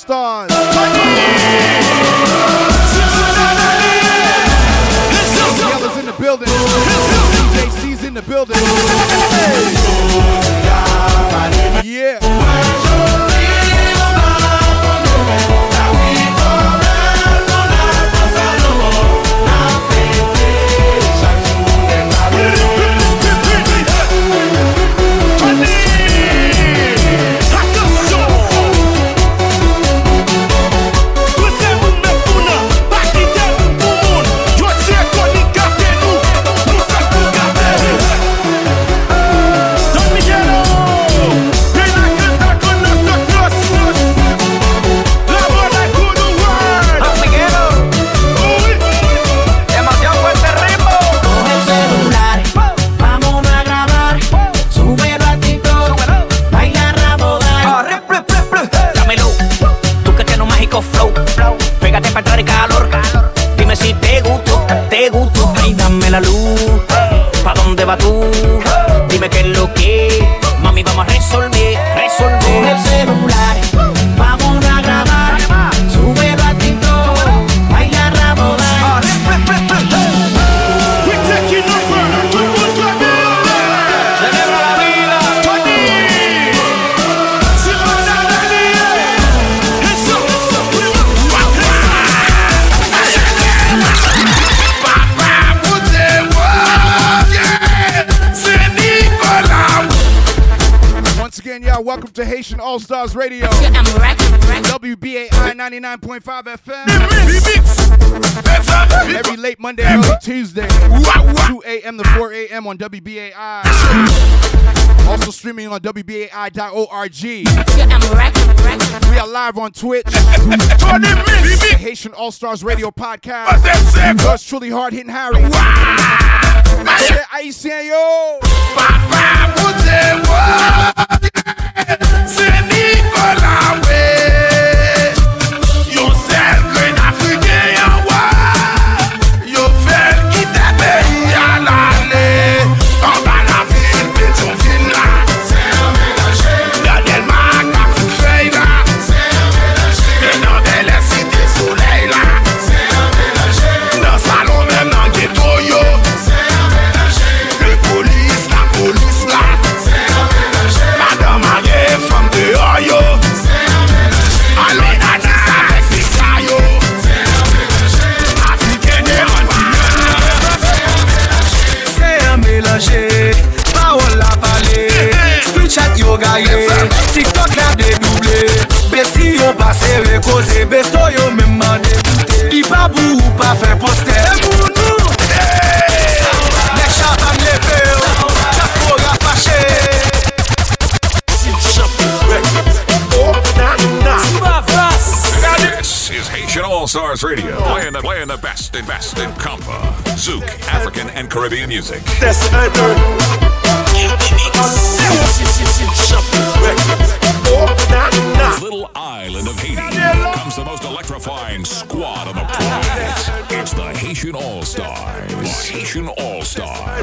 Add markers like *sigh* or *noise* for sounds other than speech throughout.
Stars. Yellow's in the building. JC's in the building. Yeah. All Stars Radio. I'm. WBAI 99.5 FM. Every late Monday, early Tuesday, 2 a.m. to 4 a.m. on WBAI. Also streaming on WBAI.org. I'm racking, racking. We are live on Twitch. The Haitian All Stars Radio Podcast. Yours truly, hard hitting Harry. Ahí sí, yo. Yo pa sere koze, besto yo menman deboute, Di pa bou ou pa fe poste, Moun nou, Nek chapan lepe yo, Diaspora fache, This is Haitian All Stars Radio, playing the, playing the best and best in compa, zouk, African and Caribbean music. This little island of Haiti comes the most electrifying squad on the planet. It's the Haitian All Stars. Haitian All Stars.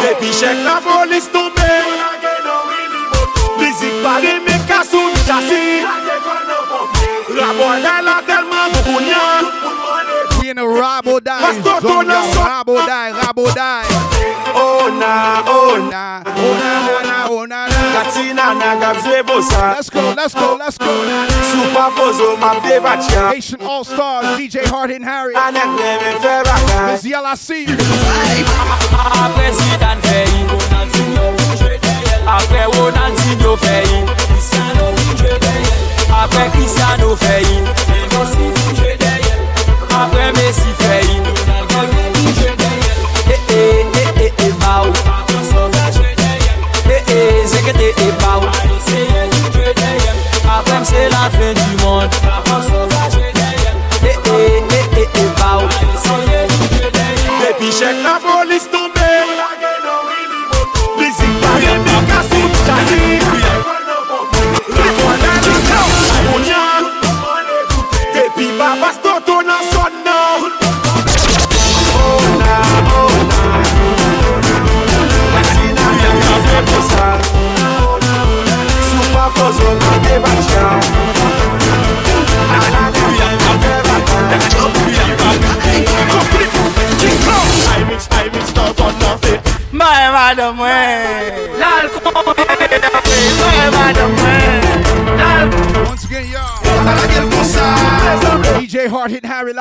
Depi chek la polis tombe, Blizik pare me kasou chasi, Rabon la telman kounyan, We in a Rabo Die zone, y'all. Rabo Die, Rabo Die. Oh na, oh Nah, na, oh, nah, nah, nah, nah. Katina na Let's go, let's go, let's go. Super pozo map de batya, Haitian All Stars, DJ Hard Hitting Harry. Anek neme fe raka, Miss Yell, I see you. Apre Zidane feyi, apre Ronaldinho feyi, apre Cristiano feyi,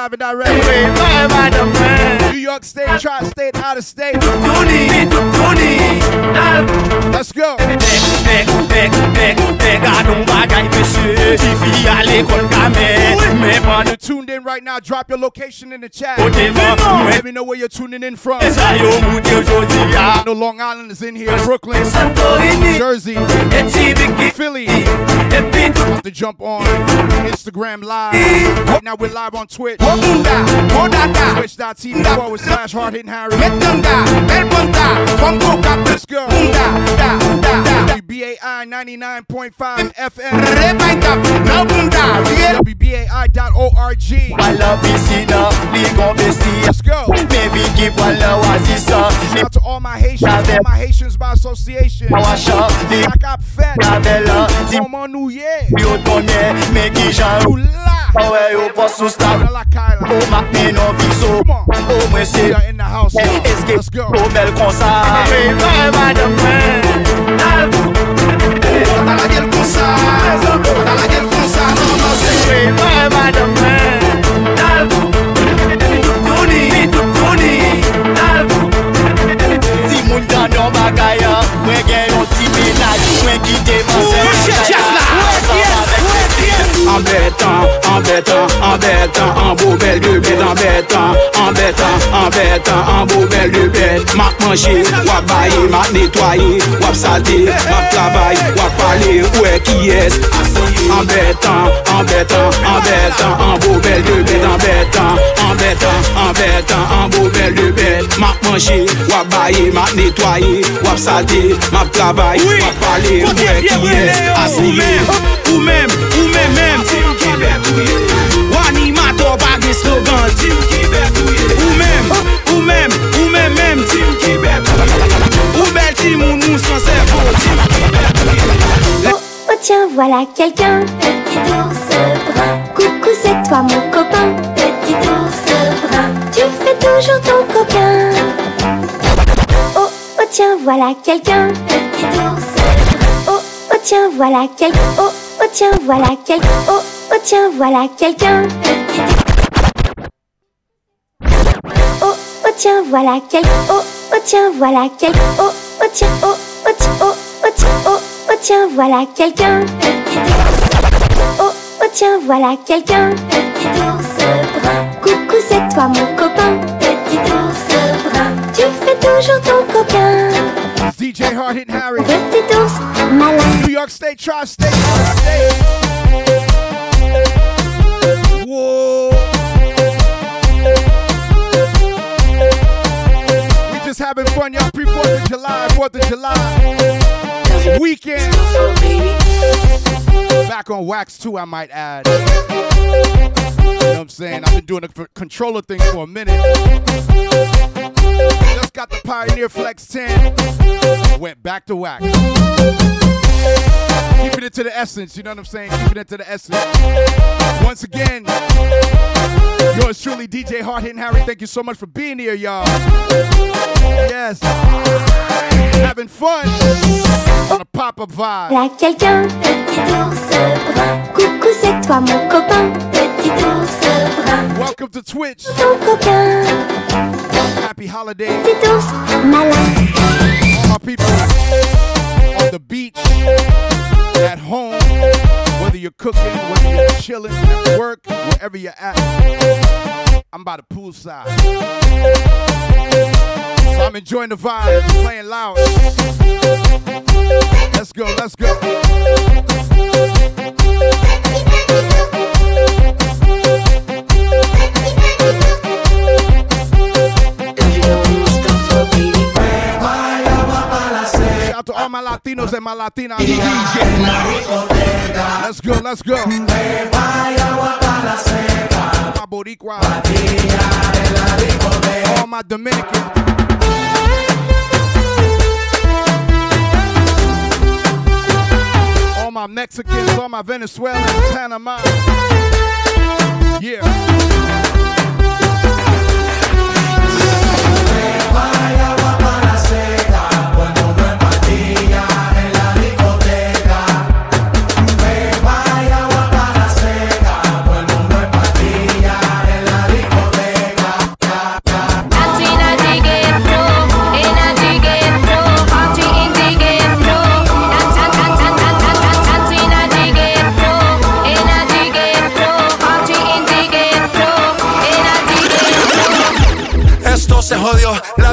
live and direct. konye Mwen madam mwen New York State, tri-state, out of state. Now. Drop your location in the chat. Let me know where you're tuning in from. sa yo moute ojodi ya No Long Island is in here. Brooklyn, Jersey, Philly. Have to jump on Instagram live. Right now we're live on Twitch. Twitch.tv forward slash hard hitting Harry. Metanda, Belponta Fongo Kap Let's go. WBAI 99.5 FM. Rebaita, pral la pisina Li gon besti Baby ki pral la wazisa Shout out to all my Haitians All my Haitians by association. Wacha La kap fet Ravela Moman nou ye Yo tonye Me ki jan Ou la Ouwe yo pos sou stab Ou mak mi non viso Ou mwen se Eske Ou bel konsa Baby madam man Albo Ou nan la gel konsa Ou nan la gel konsa Non non se Baby madam man Mwen gen yon ti menaj Mwen ki demanse Anbetan, anbetan, anbetan Anbouvel de bed, anbetan Anbetan, anbetan, anbouvel de bed Mak manje, wap baye, mak netwaye Wap salte, mak travaye, wap pale Ouè ki es, anbetan, anbetan Anbetan, anbouvel de bed, anbetan embêtant, embêtant, en beau bel de bête. M'a mangé, wap baye, m'a nettoyé, wap salté, m'a travail, wap parler, ouais qui est Assis, ou même, ou même, même, Tim Kibet, ou animateur bagay slogan, Tim Kibet, ou même, ou même, ou même, même, Tim Kibet, ou bel Tim ou nous sans cerveau, Tim Kibet, Oh, oh tiens, voilà quelqu'un. Petit ours brun. Coucou, c'est toi mon copain. Petit ours brun. Tu fais toujours ton coquin. Oh, oh tiens, voilà quelqu'un. Petit ours. Oh, oh tiens, voilà quelqu'un. Oh, oh tiens, voilà quelqu'un. Oh, oh tiens, voilà quelqu'un. Petit Oh, oh tiens, voilà quelqu'un. Oh, oh tiens, voilà quelqu'un. Oh, oh tiens, oh, oh tiens, oh, oh tiens, oh, oh tiens, voilà quelqu'un. Oh, oh tiens, voilà quelqu'un. Petit ours. Coucou, c'est toi mon copain. Petit ours brun. Tu fais toujours ton coquin. DJ Hard hitting Harry. Petit ours malin. New York State, tri-state, out-of-state. Whoa. We just having fun, y'all. Pre 4th of July, 4th of July. Weekend. Back on wax too, I might add. You know what I'm saying? I've been doing the controller thing for a minute. Just got the Pioneer Flex 10. Went back to wax. Keeping it to the essence, you know what I'm saying? Keeping it to the essence. Once again, yours truly, DJ Hard Hitting Harry. Thank you so much for being here, y'all. Yes. Having fun on a pop-up vibe. Voilà quelqu'un. Petit ours brun. Coucou, c'est toi mon copain. Petit ours brun. Welcome to Twitch. Ton coquin. Happy holidays. Petit ours malin. All my people on the beach, at home, whether you're cooking, whether you're chilling, at work, wherever you're at. I'm by the poolside. I'm enjoying the vibe, playing loud. Let's go, let's go. To all my Latinos and my Latinas. Let's go, let's go. My Boricua. All my Dominican. All my Mexicans, all my Venezuelans, Panama. Yeah.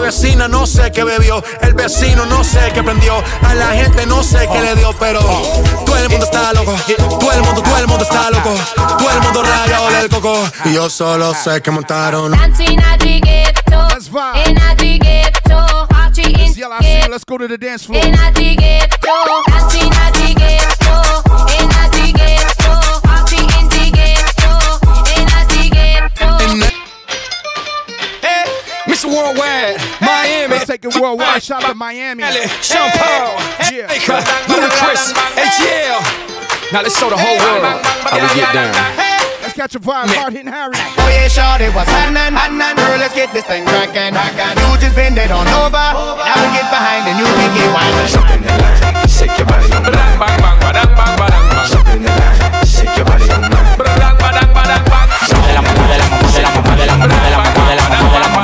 Vecina no sé qué bebió, el vecino no sé qué prendió, a la gente no sé qué le dio, pero todo el mundo está loco, todo el mundo, todo el mundo está loco, todo el mundo rayado del coco. Y yo solo sé que montaron. Vibe. Let's go to the dance floor. Mr. Worldwide, Miami. Let's take it worldwide. Shout out to Miami. Sean Paul, Yeah. Ludacris, ATL. Now let's show the whole world how we get down. Let's catch a vibe. Hard hitting Harry. Oh yeah, shorty, what's happening? Happening, girl, let's get this thing cracking. You just bend it on over. Now we get behind and you make it wine. Shake the line, shake your body on mine. Shake the line, shake your body on mine. tan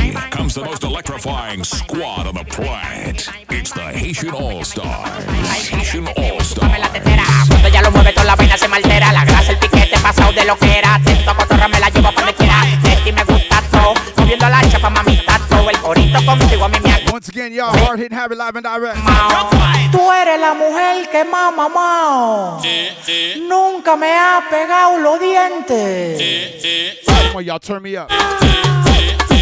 comes the most electrifying squad on the planet. It's the Haitian All Stars. Haitian All Stars. Cuando ella lo mueve, toda la vaina se me altera. La grasa, el piquete, pasado de lo que era. Atento, cotorra, me la llevo pa' donde quiera. De ti me gusta todo. Moviendo la chapa, mamita, todo. El corito contigo a mí me Once again, y'all. Hard hitting Harry live in direct. Tú eres la mujer que más mamao. Nunca me ha pegado los dientes. Come on, y'all. Turn me up.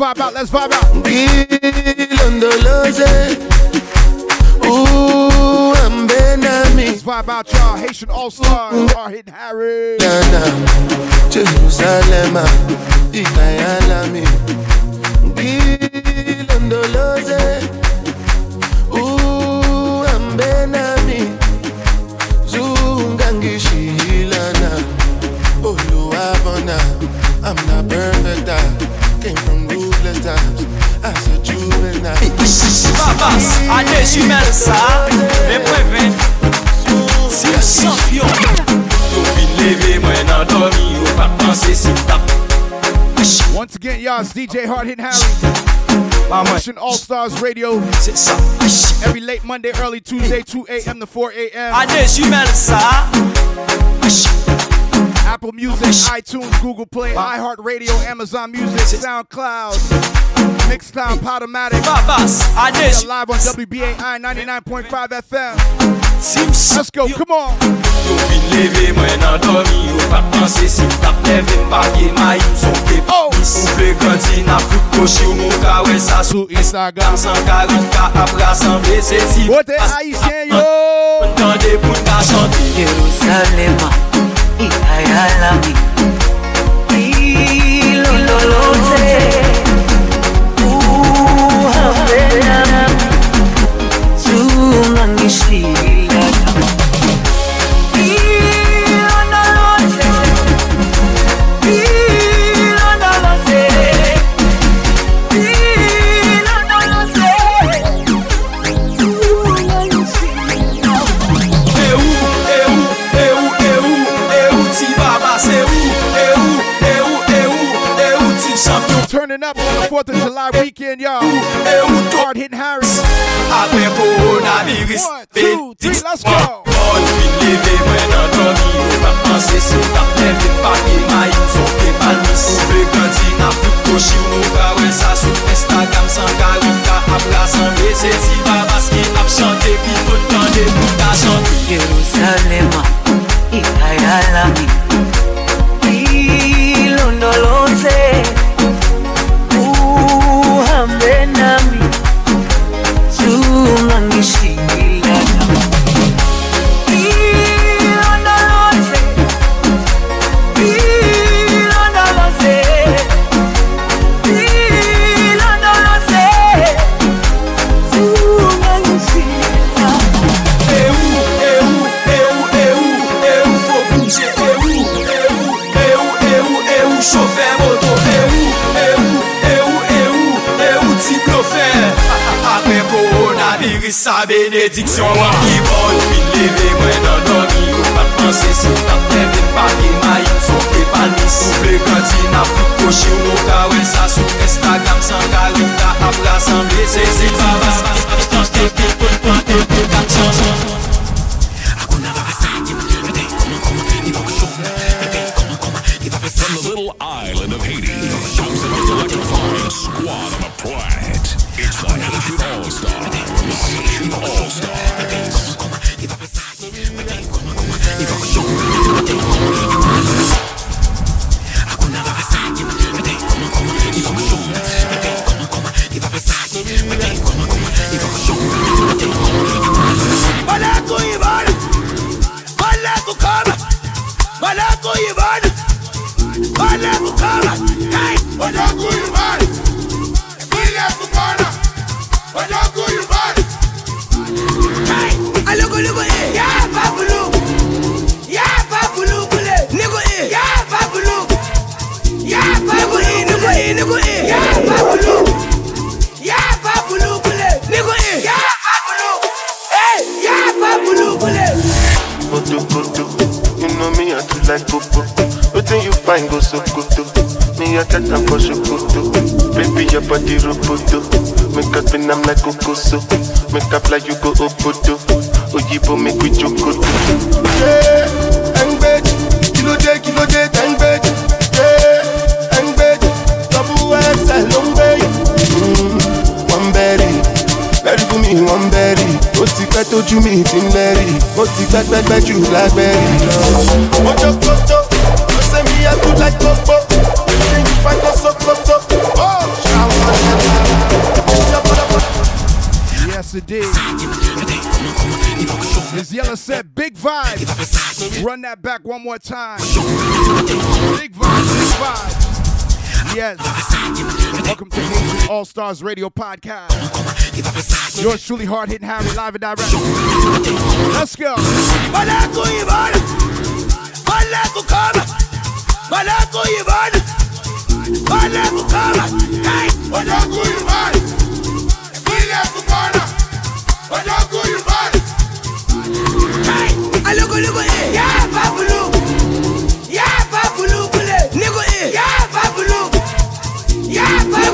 vibe out. Let's vibe out. ilondoloze uhambe nami Let's vibe out, y'all. Haitian All hitting Harry. Yana Jerusalem, again, DJ Hard Hitting Harry. Haitian All Stars Radio. Every late Monday, early Tuesday, 2 a.m. to 4 a.m. J'y mets ça. Apple Music, iTunes, Google Play, iHeartRadio, Amazon Music, SoundCloud, Mixcloud, Podomatic. We are live on WBAI 99.5 FM. Let's go, come on. yo fin leve mwen nan domi yo Pat panse si tap leve mbage ma im son te pis oh! Ou ple ganti na fuk koshi ou moun ka we sa sou Instagram. 140 ka ap rassemble se ti Bote haisyen yo! Ntande pou nka chante. Yerusalema, Ikaya la mi Ilololote 4th of July weekend, y'all. Hard hitting Harris. Apre coronavirus. 1, 2, 3, let's go. Moun fin leve mwen nan domi. Pa panse se ta pleve pa ke ma yon son ke balmis. Pe ganti nan pou koshi ou nou pa we sa sou Instagram san garou ka ap la san beze si ba maske ap chante pi tout tan de pou ta chante. Yerusalem. Benediksyon Wan ki bon leve mwen nan Ou ke palmis Ou ple ganti na fuk koshi Ou nou ka wè sa sou Instagram San pou ka chante From the little island of Haiti. Electrifying squad on the planet. It's the Haitian All Malaco Ivan, Malaco Ivan, hey, Malaco Ivan, like popo. Wetin you find go so koto, me I get am for shokoto. Baby your body roboto, make us spin am like kokoso. Make up like you go obodo, oyibo make we jokoto. Yeah, engbeji, kilo de kilo de engbeji. Yeah, engbeji, double XL ló ń gbé. One berry, berry fún mi one berry. Ó ti pẹ́ tójú mi ti ń lẹ́rì. Mo ti gbẹ́gbẹ́gbẹ́ jù lágbẹ́rì. Mo jókòtò, ló ṣe yẹ láì gbogbo. Ṣé ìfà tó sókòtò? Ó ṣàwọn ẹ̀ka. Yes, it did. This yellow set, big vibe. Run that back one more time. Big vibe, big vibe. Yes. Welcome to Haitian All Stars Radio Podcast. Yours truly, hard hitting Harry, live and direct. Let's go. Ivan, Malaco Ivan, Malaco Ivan, Malaco Ivan, hey, ya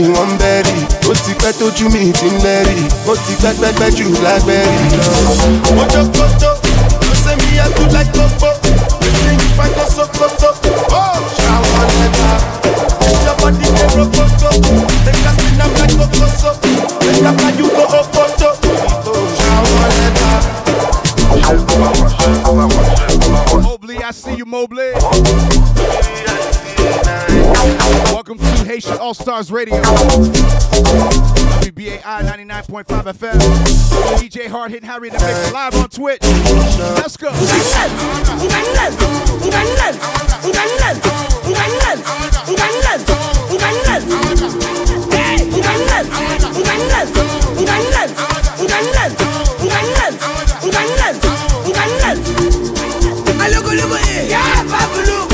mi one berry. Ó ti pẹ́ tójú mi ti ń lẹ́rì. Mo ti gbẹ́gbẹ́gbẹ́ jù lágbẹ́rì lọ. Jókòtò, ló ṣe mi yẹ kú láì gbogbo. Ṣé ìfà tó sókòtò? Ó ṣàwọn ẹ̀ka. Your body dey rokoto. Like kokoso. Make up like you go okoto. Ó ṣàwọn ẹ̀ka. Mobley, I see you, Mobley. Welcome to Haitian All Stars Radio. WBAI 99.5 FM. DJ Hard Hitting Harry the mix live on Twitch. Let's go. Yeah. Yeah,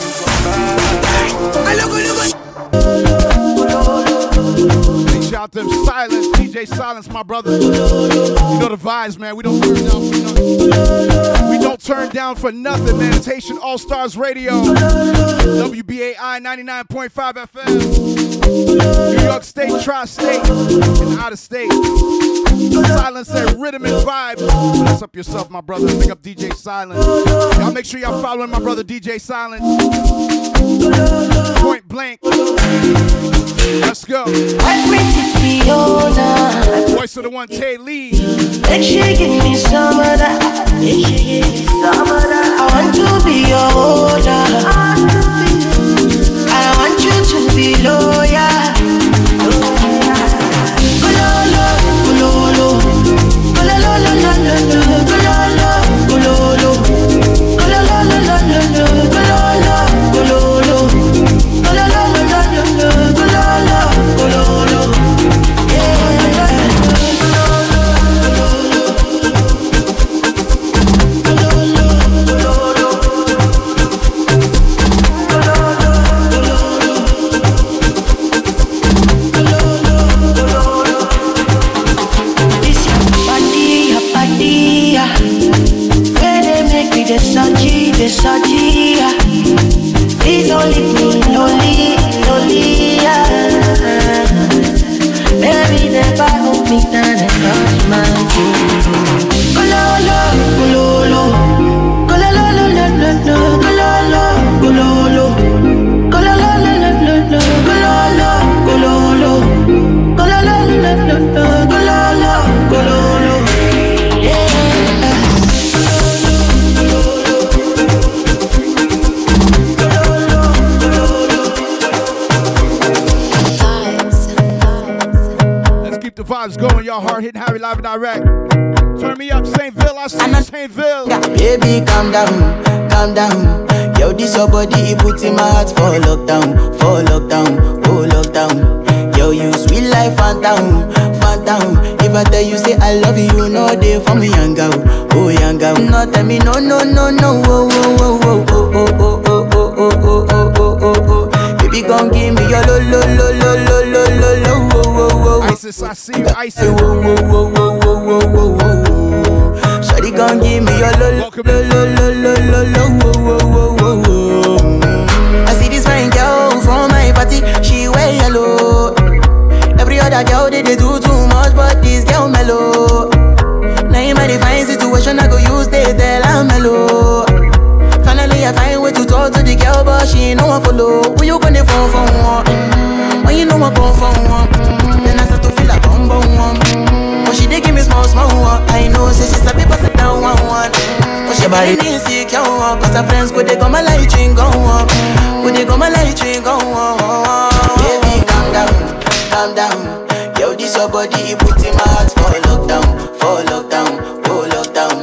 out to Silence, DJ Silence, my brother. You know the vibes, man. We don't turn down for nothing. We don't turn down for nothing, man. Haitian All Stars Radio, WBAI 99.5 FM, New York State, Tri-State, and out of state. Silence and rhythm and vibe. Bless up yourself, my brother. Pick up DJ Silence. Y'all make sure y'all following my brother DJ Silence. Point blank. Let's go. Voice of the one, Tay Lee. Make she give me some of that. Make she give me some of that. I want to be your holder. I want you to be loyal. Baby, calm down, calm down. Yo, this your body, it put in my heart for lockdown, for lockdown, oh lockdown. Yo, you sweet life, phantom, phantom. If I tell you say I love you, know they for me, young girl, oh young girl. No, tell me no, no, no, no, oh, oh, oh, oh, oh, oh, oh, oh, oh, oh, oh, oh, oh, oh, oh. Baby, gon' give me your lo, lo, lo, lo, lo, lo, lo, lo, oh, oh, oh, oh. ISIS, I see you, ISIS. Oh, oh, oh, oh, oh, oh, oh, oh, oh. Daddy gon' give me your lo lo lo lo lo lo lo wo wo wo wo I see this fine girl from my party, she wear yellow. Every other girl they they do too much, but this girl mellow. Now in my divine situation, I go use they tell I'm mellow. Finally I find way to talk to the girl, but she ain't no one follow. Who you gonna phone for one? When you know I phone for one, then I start to feel like I'm one give me small, small one. I know she she's a people sit down one one. But your body needs to can walk. Cause her friends could they go my light ring go one. Could they go my light ring go one. Baby, calm down, calm down. Yo, this your body, put in my heart for lockdown, for lockdown, oh lockdown.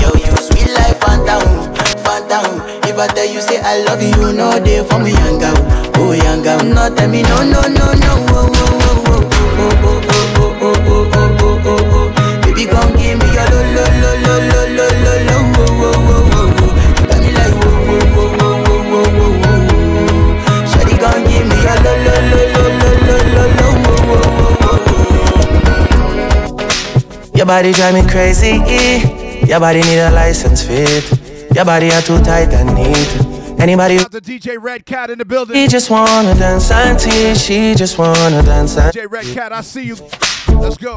Yo, you sweet life, phantom, phantom. If I tell you say I love you, you know they for me, young girl, oh young girl. No, tell me no, no, no, no, oh, oh, oh, oh, oh, oh, oh. Baby, gon' give me your lo, lo, lo, lo, lo, lo, lo, lo, oh, oh, oh, oh, oh. You got me like whoa, whoa, whoa, whoa, whoa, whoa, whoa. Shawty gon' give me your lo, lo, lo, lo, lo, lo, lo, lo, oh, oh, oh, oh, oh. Your body drive me crazy. Your body need a license fit. Your body are too tight and neat. Anybody the DJ Red Cat in the building. He just wanna dance and tease. She just wanna dance and DJ Red Cat, I see you. Let's go.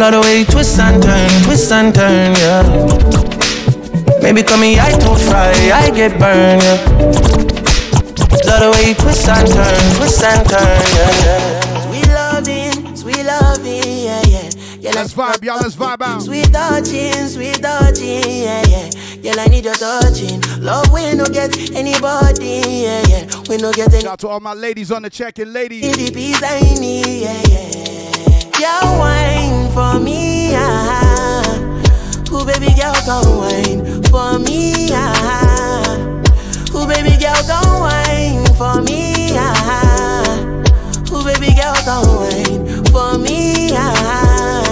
Love the way you twist and turn, twist and turn, yeah. Maybe call me I too fry, I get burned, yeah. Love the way you twist and turn, twist and turn, yeah. yeah. Sweet loving, sweet loving, yeah, yeah. yeah let's vibe, y'all. Let's vibe out. Sweet touching, sweet touching, yeah, yeah. Girl, I need your touching. Love we no get anybody, yeah, yeah. We no get any. Shout out to all my ladies on the check-in, ladies. The peace I need, yeah, yeah. Girl, wine for me, ah. Who baby girl, come wine for me, ah. Who baby girl, come wine for me, ah. Who baby girl, come wine for me, ah.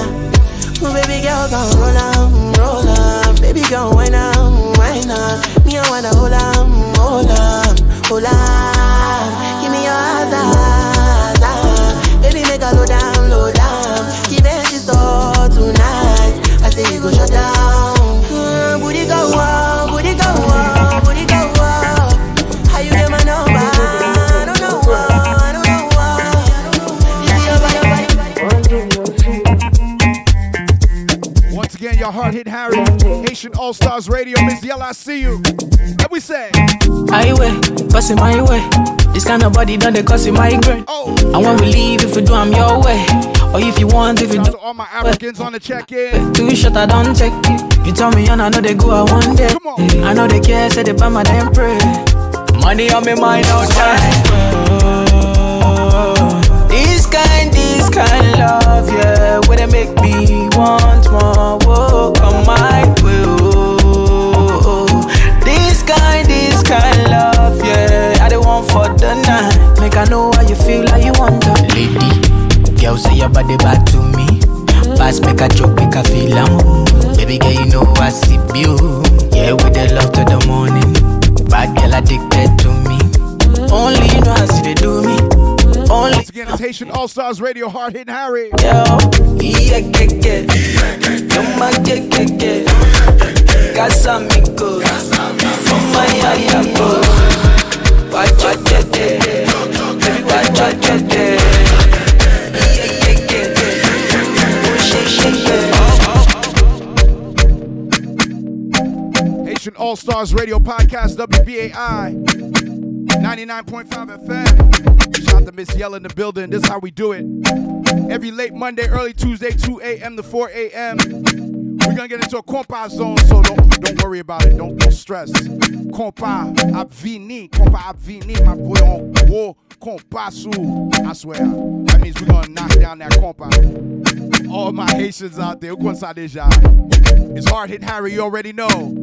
Who baby girl, come roll on, roll on. Baby girl, wine on, wine on. Me, I wanna hold on, hold on, hold on. Give me your eyes, hard hit Harry, Haitian All Stars Radio, Miss Yell, I see you. And we say, Highway, passing my way. This kind of body done they cause it migraine. Oh. And when we leave, if we do, I'm your way. Or if you want, if you do. all my Africans on the check-in. Two shot, I don't take. You tell me, and I know they go out one day. Come on. I know they care, say they buy my damn pray. Money on me mind all time. Oh, This kind, this kind love, yeah. Where they make me want more. Whoa, come my way. Oh, this kind, this kind love, yeah. I don't want for the night. Make I know how you feel, like you want to. Lady, girl, say your body back to me. Pass, make a joke, make a feel am. Baby girl, you know I see you. Yeah, with the love to the morning. Bad girl addicted to me. Only you know how they do me. Only Once again, it's Haitian All Stars Radio, hard hitting Harry. yo, yeah. Casa mi. Baby. Oh, shake, shake, yeah. Haitian All Stars Radio Podcast, WBAI 99.5 FM. To Miss Yell in the building. This is how we do it. Every late Monday, early Tuesday, 2 a.m. to 4 a.m. We're gonna get into a compa zone, so don't don't worry about it. Don't, don't stress. Compa Abvini, compa Abvini, my boy on war compa sou. I swear. That means we're gonna knock down that compa. All my Haitians out there? It's hard hit Harry, you already know.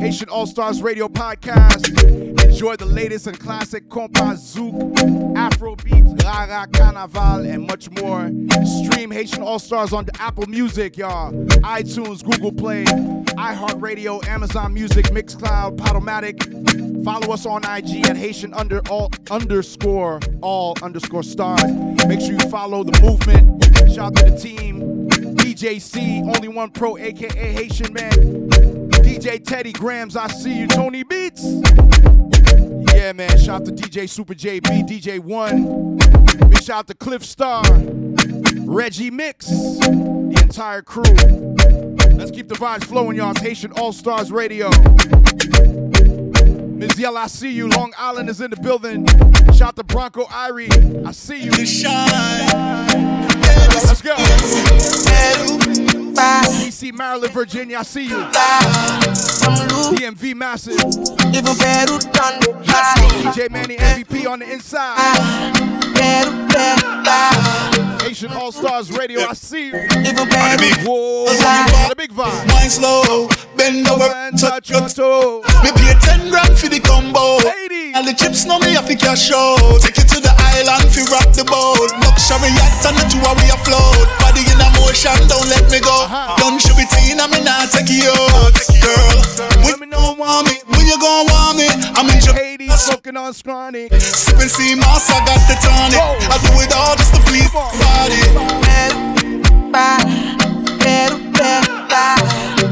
Haitian All Stars Radio Podcast. Enjoy the latest and classic compa zouk, Afrobeats, Rara Carnaval, and much more. Stream Haitian All Stars on the Apple Music, y'all. iTunes, Google Play, iHeartRadio, Amazon Music, Mixcloud, Podomatic. Follow us on IG at Haitian under all underscore all underscore stars. Make sure you follow the movement. Shout out to the team. DJ C, only one pro, aka Haitian man. DJ Teddy Grams, I see you. Tony Beats. Yeah, man. Shout out to DJ Super JB, DJ One. Big shout out to Cliff Star, Reggie Mix, the entire crew. Let's keep the vibes flowing, y'all. It's Haitian All Stars Radio. Ms. Yell, I see you. Long Island is in the building. Shout out to Bronco Irie. I see you. Let's go. DC, Maryland, Virginia. I see you. DMV Massive. DJ Manny MVP on the inside. Haitian All Stars Radio. I see you. Whoa. The big vibe. Mind slow, bend over and touch your toe. Me pay 10 grand for the combo. And the chips know me have to cash out. Take you to the island fi rock the boat. Luxury yacht and the two we afloat. Body in a motion, don't let me go. Don't shoot it in, I mean I take you out. Girl, when you don't want me, when you gon' want me, I'm in Japan. Smoking on scrawny. Sipping sea moss, I got the tonic. I do it all just to please body.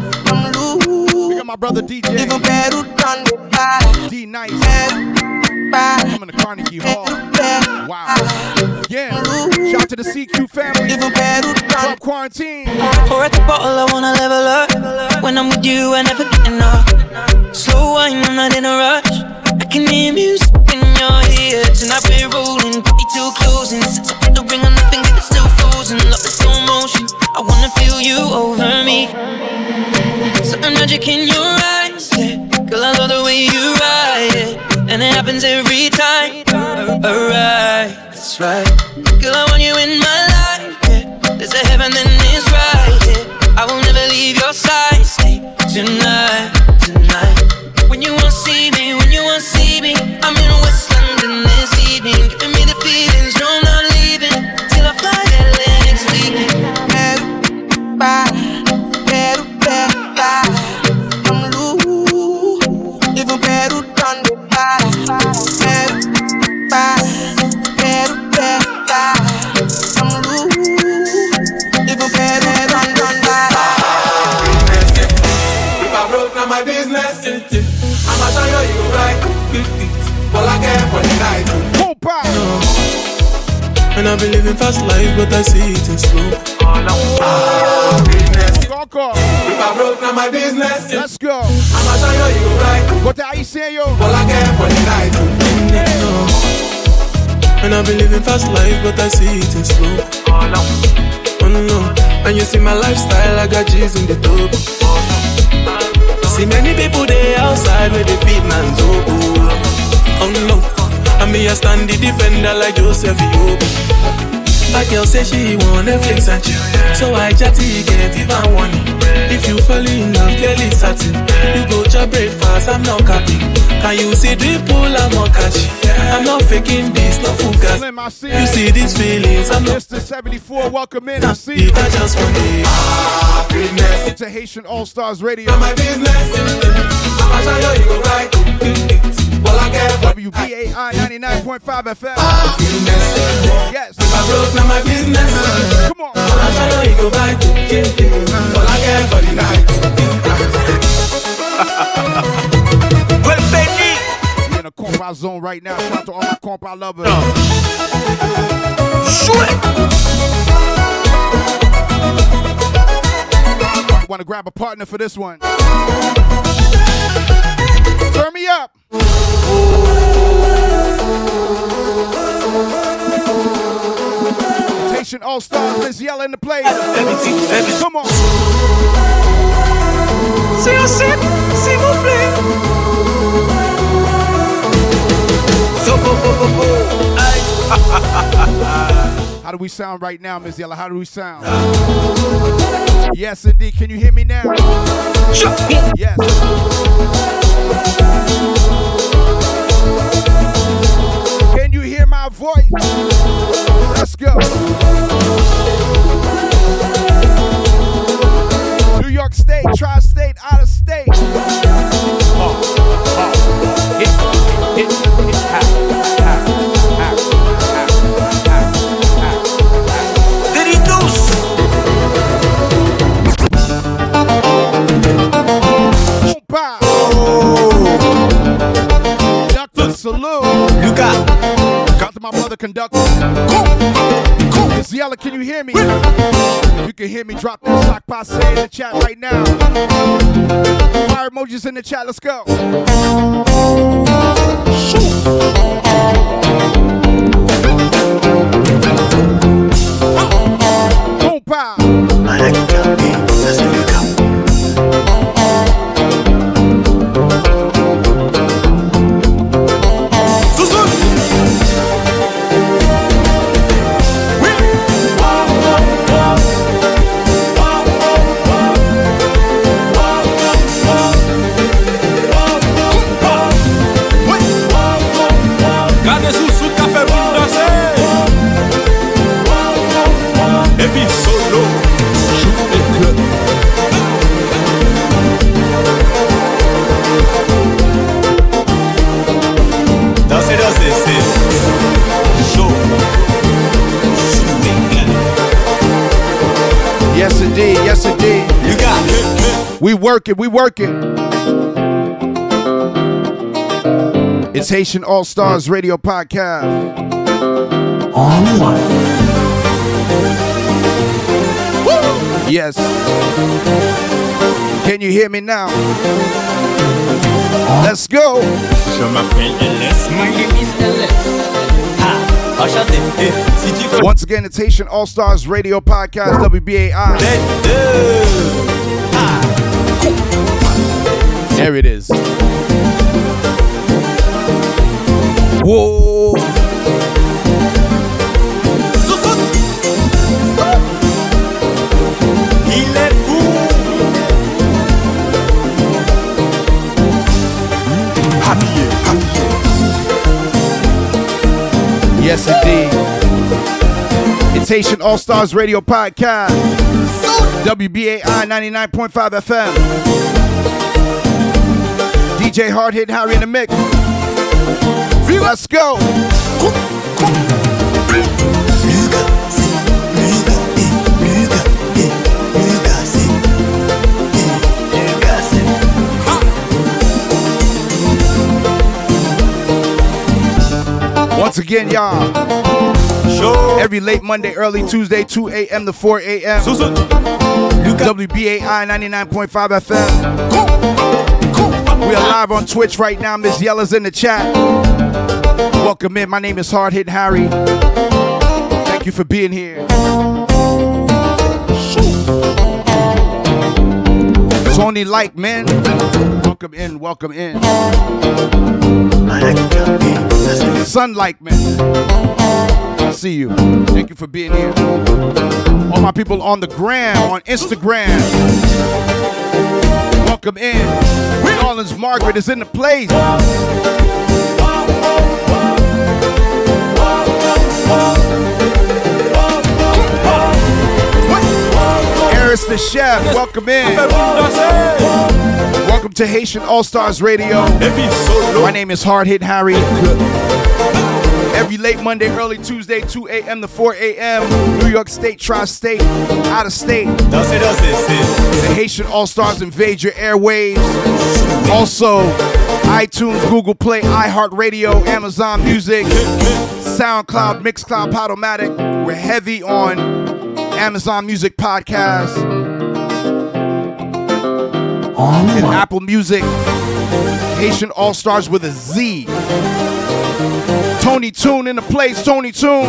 We got my brother DJ. D Nice. Coming to Carnegie Hall. Wow. Yeah. Shout out to the CQ family. Club Quarantine. Pour at the bottle, I wanna level up. When I'm with you, I never get enough. Slow wine, I'm not in a rush. I can hear music in your ear. Tonight we're rolling, party till closing. Since I put the ring on the finger, it's still frozen. Love is slow motion. I wanna feel you over me. Something magic in your eyes, yeah. Girl, I love the way you ride it, and it happens every time. Alright, that's right. Girl, I want you in my life, yeah. There's a heaven and Show you right. All I care for the night. And I've been living fast life, but I see it in slow. If I broke now my business, Let's go. I'ma show you you right. What I say, yo? All I care for the night. And I've been living fast life, but I see it in slow. Oh, oh no, and you see my lifestyle, I got G's in the top. See many people there outside where they feed man's oh, oh no, and me I stand the defender like Joseph Yobo. My girl say she want Netflix and chill, so I chatty get even one. If you fall in love, clearly certain. You go to breakfast, I'm not capping. Can you see the pool, I'm not catching. I'm not faking this, no fugas. Slim, I see You see these feelings, I'm not Mr. 74, welcome in. I see you. I just want it. It's a Haitian All Stars Radio. My business, show you go right. All I care WBAI 99.5 FM. Yes. If I broke now my business, Come on. I'ma you you go right. All I care for the night. Benny. in a compound zone right now. Shout out to all my compound lovers. Shoot Want to grab a partner for this one? Turn me up. Haitian All Stars, Miss Yella in the place. Come on. C'est set, s'il vous plaît. How do we sound right now, Miss Yella? How do we sound? Yes, indeed. Can you hear me now? Yes. Can you hear my voice? Let's go. New York State, tri state, out of state. Opa! Conductor, salute. Luca. Conductor. Miss can you hear me? You can hear me, drop that sock in the chat right now. Fire emojis in the chat. Let's go. Got We working, we working. It's Haitian All Stars Radio Podcast. On one. Yes. Can you hear me now? Let's go. Je m'appelle my name is LS. Ha, enchanté. Si tu veux. Once again, it's Haitian All Stars Radio Podcast, WBAI. There it is. Whoa. Yes, indeed. It's Haitian All Stars Radio Podcast. WBAI 99.5 FM. DJ Hard Hit Harry in the mix. Let's go. Once again, y'all. Every late Monday, early Tuesday, 2 a.m. to 4 a.m. WBAI 99.5 FM. We are live on Twitch right now. Miss Yella's in the chat. Welcome in. My name is Hard Hit Harry. Thank you for being here. Tony Like, man. Welcome in, welcome in. Sunlight, man. See you. Thank you for being here. All my people on the gram, on Instagram. Welcome in. New Orleans Margaret is in the place. Eris the chef, welcome in. Welcome to Haitian All Stars Radio. My name is Hard Hit Harry. Every late Monday, early Tuesday, 2 a.m. to 4 a.m. New York State, Tri-State, out of state. The Haitian All Stars invade your airwaves. Also, iTunes, Google Play, iHeartRadio, Amazon Music, SoundCloud, Mixcloud, Podomatic. We're heavy on Amazon Music Podcast. Oh and Apple Music. Haitian All Stars with a Z. Tony Toon in the place. Tony Toon.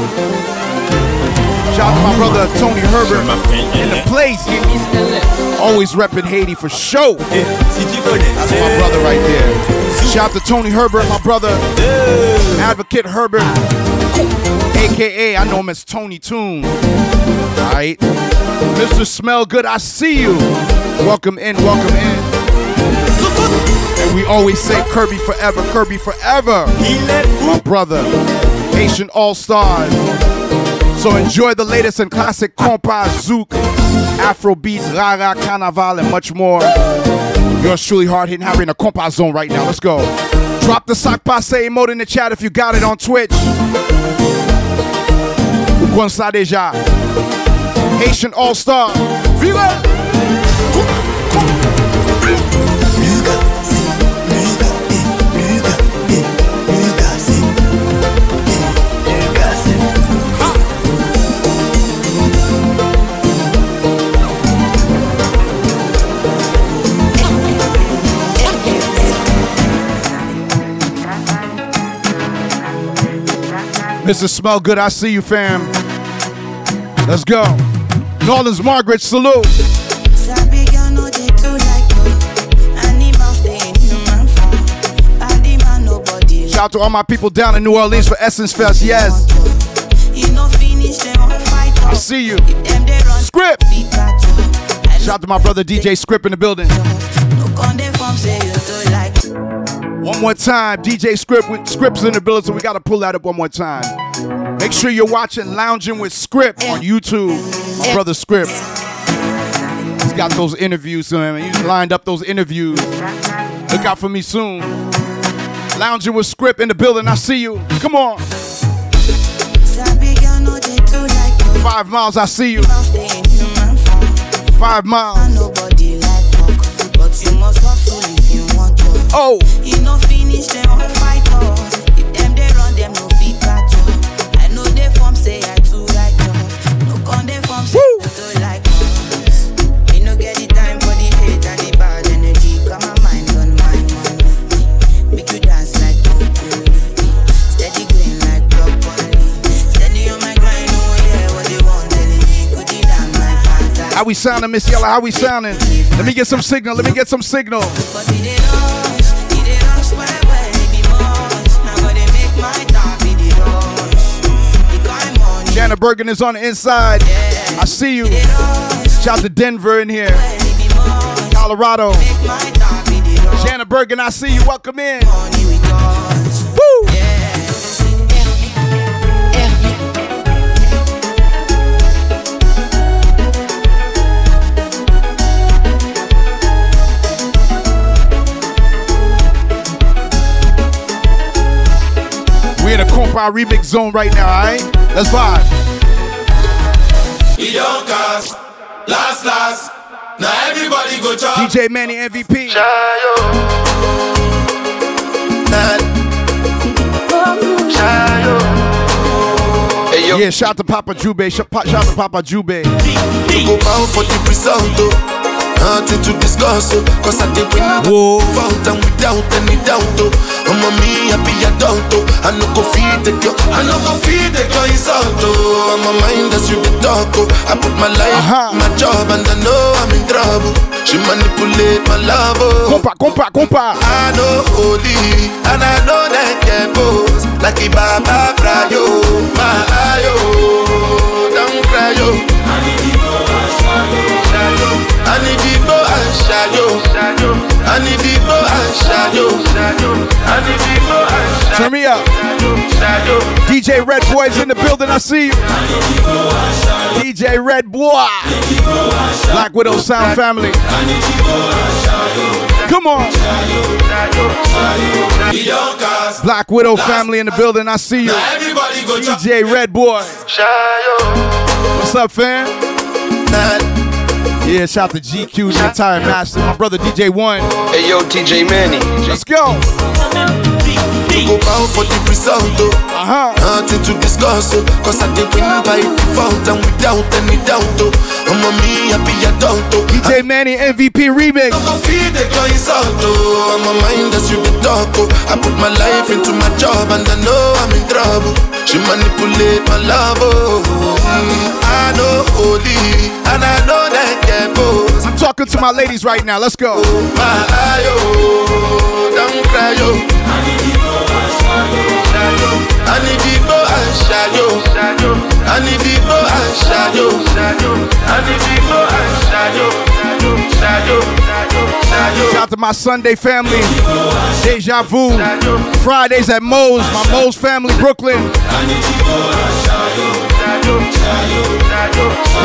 Shout out to my brother Tony Herbert in the place. Always repping Haiti for show. That's my brother right there. Shout out to Tony Herbert, my brother. Advocate Herbert. AKA, I know him as Tony Toon. Alright. Mr. Smell Good, I see you. Welcome in, welcome in. And we always say Kirby forever, Kirby forever. My brother, Haitian All Stars. So enjoy the latest and classic compas, zouk, Afro beats, rara, carnaval, and much more. Yours truly hard hitting Harry in a compas zone right now. Let's go. Drop the sak pase emote in the chat if you got it on Twitch. Ou deja. Haitian All Star. Mr. Smell Good, I see you, fam. Let's go. Norland's Margaret, salute. Shout out to all my people down in New Orleans for Essence Fest. Yes. I see you. Script. Shout out to my brother DJ Script in the building. One more time, DJ Script with Scripts in the building, so we gotta pull that up one more time. Make sure you're watching Lounging with Script on YouTube. My brother Script. He's got those interviews, man. He's lined up those interviews. Look out for me soon. Lounging with Script in the building. I see you. Come on. Five miles, I see you. Five miles. Oh. You no finish them on fight us. If them they run them no fit catch us. I know they form say I too like us. No con they form say I too like us. Me no get the time for the hate and the bad energy. Got my mind on my money. Make you dance like broccoli. Steady green like broccoli. Steady on my grind, oh yeah, what they want telling me. Good damn my father. How we sounding, Miss Yella? How we sounding? Let me get some signal. Let me get some signal. Shanna Bergen is on the inside. I see you. Shout to Denver in here. Colorado. Shanna Bergen, I see you. Welcome in. Woo! We're in a compa remix zone right now, alright? Let's vibe. He don't cast. Last, last. Now everybody go chop. DJ Manny MVP. Yeah, shout to Papa Jube. Sh- Shout to Papa Jube. Go bound for the result. Nothing to discuss, oh. Cause I did win Whoa. fountain without any doubt, oh. I'm a me happy adult, oh. I no go feed the girl, I no go feed the girl insult, oh. I'm a mind that's you the talk, oh. I put my life, my job, and I know I'm in trouble. She manipulate my love, oh. Compa, compa, compa. I know holy, and I know that can pose like a Baba Frayo, my ayo, oh. don't cry, oh. yo. Shayo, I need people and shayo, I and shayo, I and shayo. Turn me up. DJ Red Boy's in the building. I see you. DJ Red Boy. Black Widow Sound Family. Come on. He don't cast. Black Widow family in the building. I see you. Now everybody go chop. DJ Red Boy. What's up, fam? Yeah, shout to GQ, the entire master. My brother DJ One. Hey yo, DJ Manny. Let's go. To go bound for the result, oh. Uh-huh. Nothing to discuss, oh. Cause I did win by default and without any doubt, oh. I'm a me happy adult, oh. DJ Manny MVP remix. go feed the girl insult, oh. I'm a mind that's you the talk, oh. I put my life into my job and I know I'm in trouble. She manipulate my love, oh. Mm, I know holy and I know that can pose. I'm talking to my ladies right now. Let's go. My eye, oh, don't cry, oh. Shout out to my Sunday family. Deja Vu. Fridays at Moe's. My Moe's family, Brooklyn.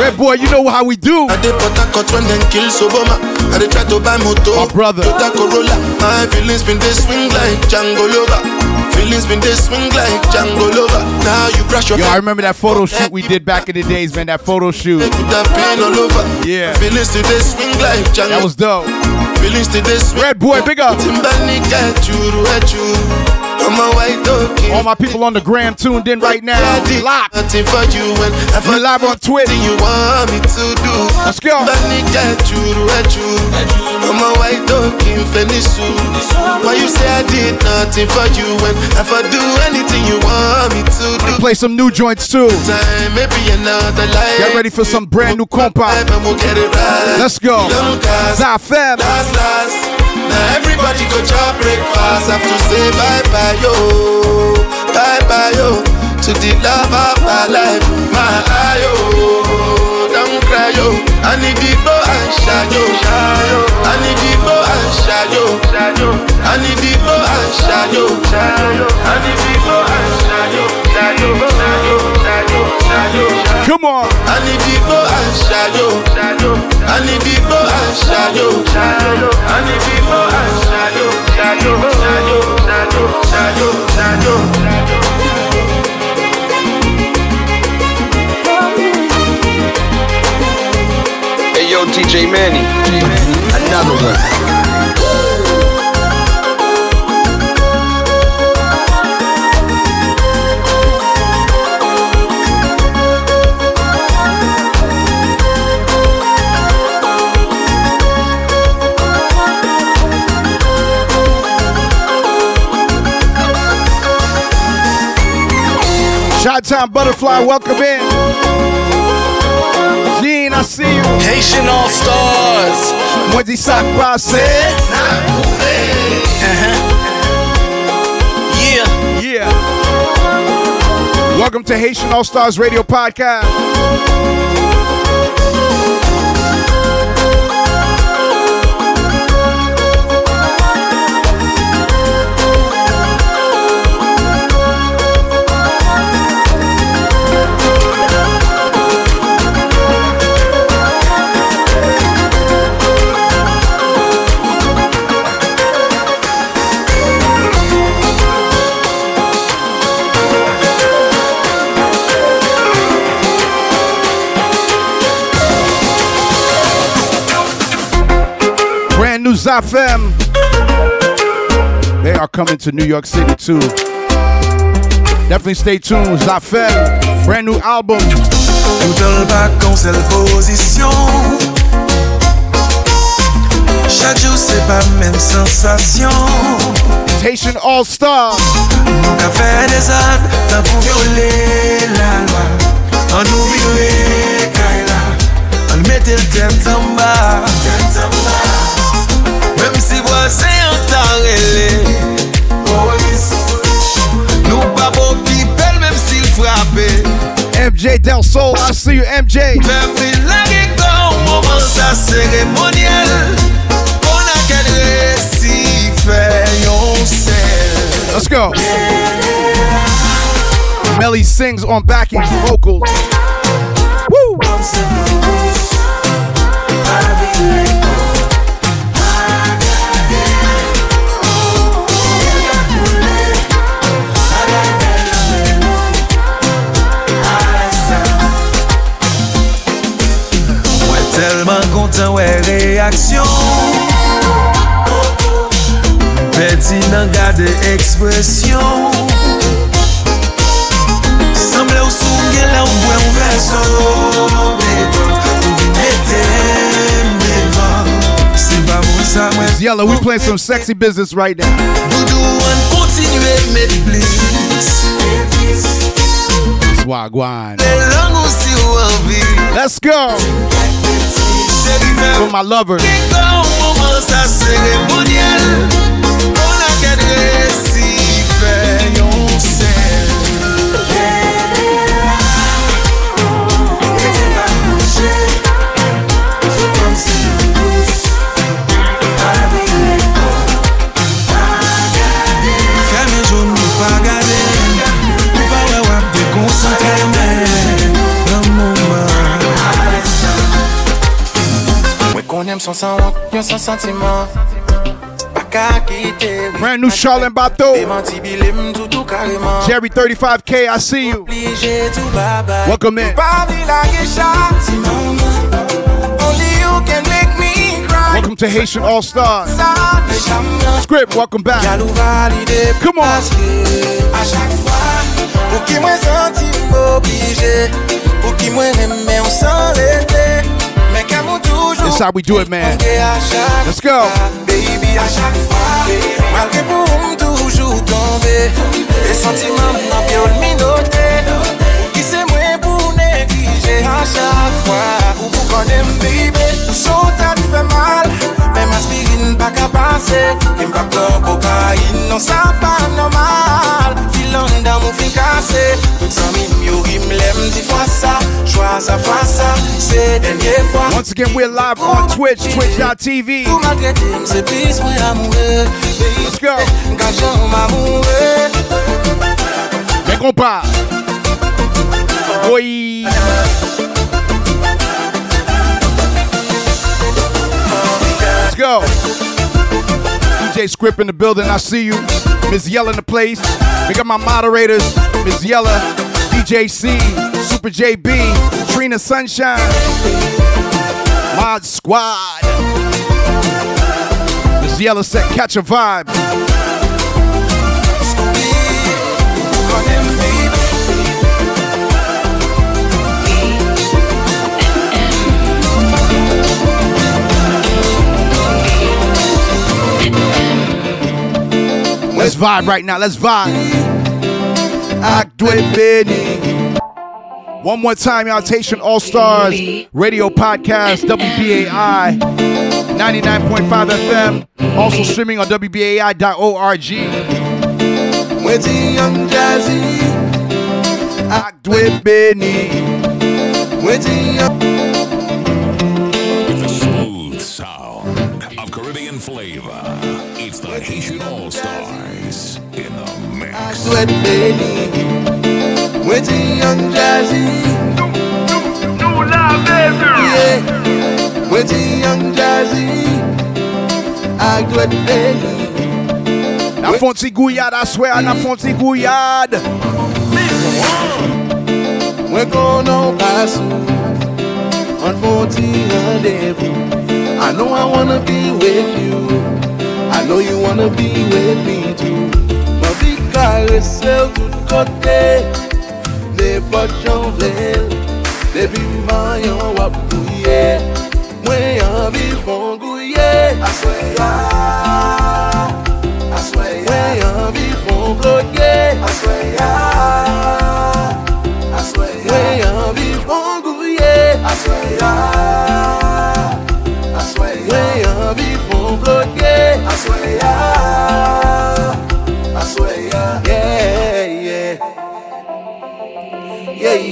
Red boy, you know how we do. I did Port Harcourt when them kill Soboma. I did try to buy motor. My brother. Toyota Corolla. My feelings been they swing like Django Lover. Feelings been they swing like Django Lover. Now you your Yo, I remember that photo shoot we did back in the days, man. That photo shoot. That pain all over. Yeah. Feelings today swing like Django. That was dope. Feelings today swing. Red boy, big up. Timbani got you, at you. I'm a white dog. All my people on the gram tuned in right now. Live. Nothing for you when I We live on Twitter. you want me to do. Let's go. Timbani got you, at you. I'm a white dog in Fenisu. Why you say I did nothing for you when if I do anything you want me to do? Play some new joints too. Time, maybe another life. Get ready for some brand new compa. We'll right. Let's go. Zafem. Last, last. Now everybody go breakfast. Have to say bye bye yo, bye bye yo to the love of my life. My don't cry yo. I need the go and shayo, I need the go and shayo, I need the go and shayo, I need the go and shayo, shayo, shayo, shayo, shayo. Come on. I need the and shayo, I need the and shayo, I need the and shayo, shayo, shayo, shayo, shayo, shayo. yo, DJ Manny. Another one. Shot Time Butterfly, welcome in. Gene, I see you. Haitian All Stars. Wendy Sock Passe. Yeah. Yeah. Welcome to Haitian All Stars Radio Podcast. New Zafem. They are coming to New York City too. Definitely stay tuned. Zafem, brand new album. Tout le bac en seule position Chaque jour c'est pas même sensation Haitian All Star. On a fait des actes T'as pour violer la loi On nous vivait Kaila On mettait le tête en bas Même si voisin en tarélé Nous pas beau people même s'il frappait MJ Del Sol, I see you, MJ. Peuple la guégon, moment sa cérémoniel On a qu'à récit fait yon sel Let's go. Melly sings on backing vocals. Woo! Kontan wè reaksyon Peti nan gade ekspresyon Semble ou sou gen la ou ou verso Ou vi metem devan Se pa moun sa mwen Yella, we playing some sexy business right now. Doudou kontinue met blis Swagwan. Le lang ou si ou anvi Let's go. For my lovers. Mwen konem son san wak, yon san sentiman Baka kite Brand new Charlotte Bateau. Demanti bilim toutou kareman Jerry 35K, I see you. Welcome in. Body like a shot Only you can make me cry Welcome to Haitian All Stars. Script, welcome back. Come on. That's how we do it, man. Let's go. Baby, à chaque fois, malgré pour on toujours tomber. Les sentiments n'ont que le minoté. Qui c'est moi pour négliger à chaque fois? Ou pour qu'on aime, baby, nous sommes fè mal Mèm aspirin pa ka pase Mèm pa plor kokain Non sa pa normal. Filan dan mou fin kase Tout san min yo rim lem Di fwa sa, Chwa sa fwa sa Se denye fwa. Once again we're live on Twitch, twitch.tv Pou maltrete mse plis mwen amoure. Let's go. Gajan m'amoure. Mè kompa. Oye go. DJ Script in the building. I see you. Miss Yella in the place. We got my moderators. Miss Yella, DJ C, Super JB, Trina Sunshine, Mod Squad. Miss Yella said, catch a vibe. Let's vibe right now. Let's vibe. Act with Benny. One more time, y'all. Haitian All Stars Radio Podcast, WBAI 99.5 FM. Also streaming on WBAI.org. With the young Jazzy. Act with Benny. With the young. Sweat baby. With the young Jazzy. New love, baby. Yeah. With the young Jazzy. Act with baby. Na Fonty Gouillard, I swear, na Fonty Gouillard. We're gonna pass on 40 rendezvous. I know I wanna be with you. I know you wanna be with me karese ou tout kote. Ne pot jan vlel Depi man yon wap kouye. Mwen yon vivon kouye. Aswe ya.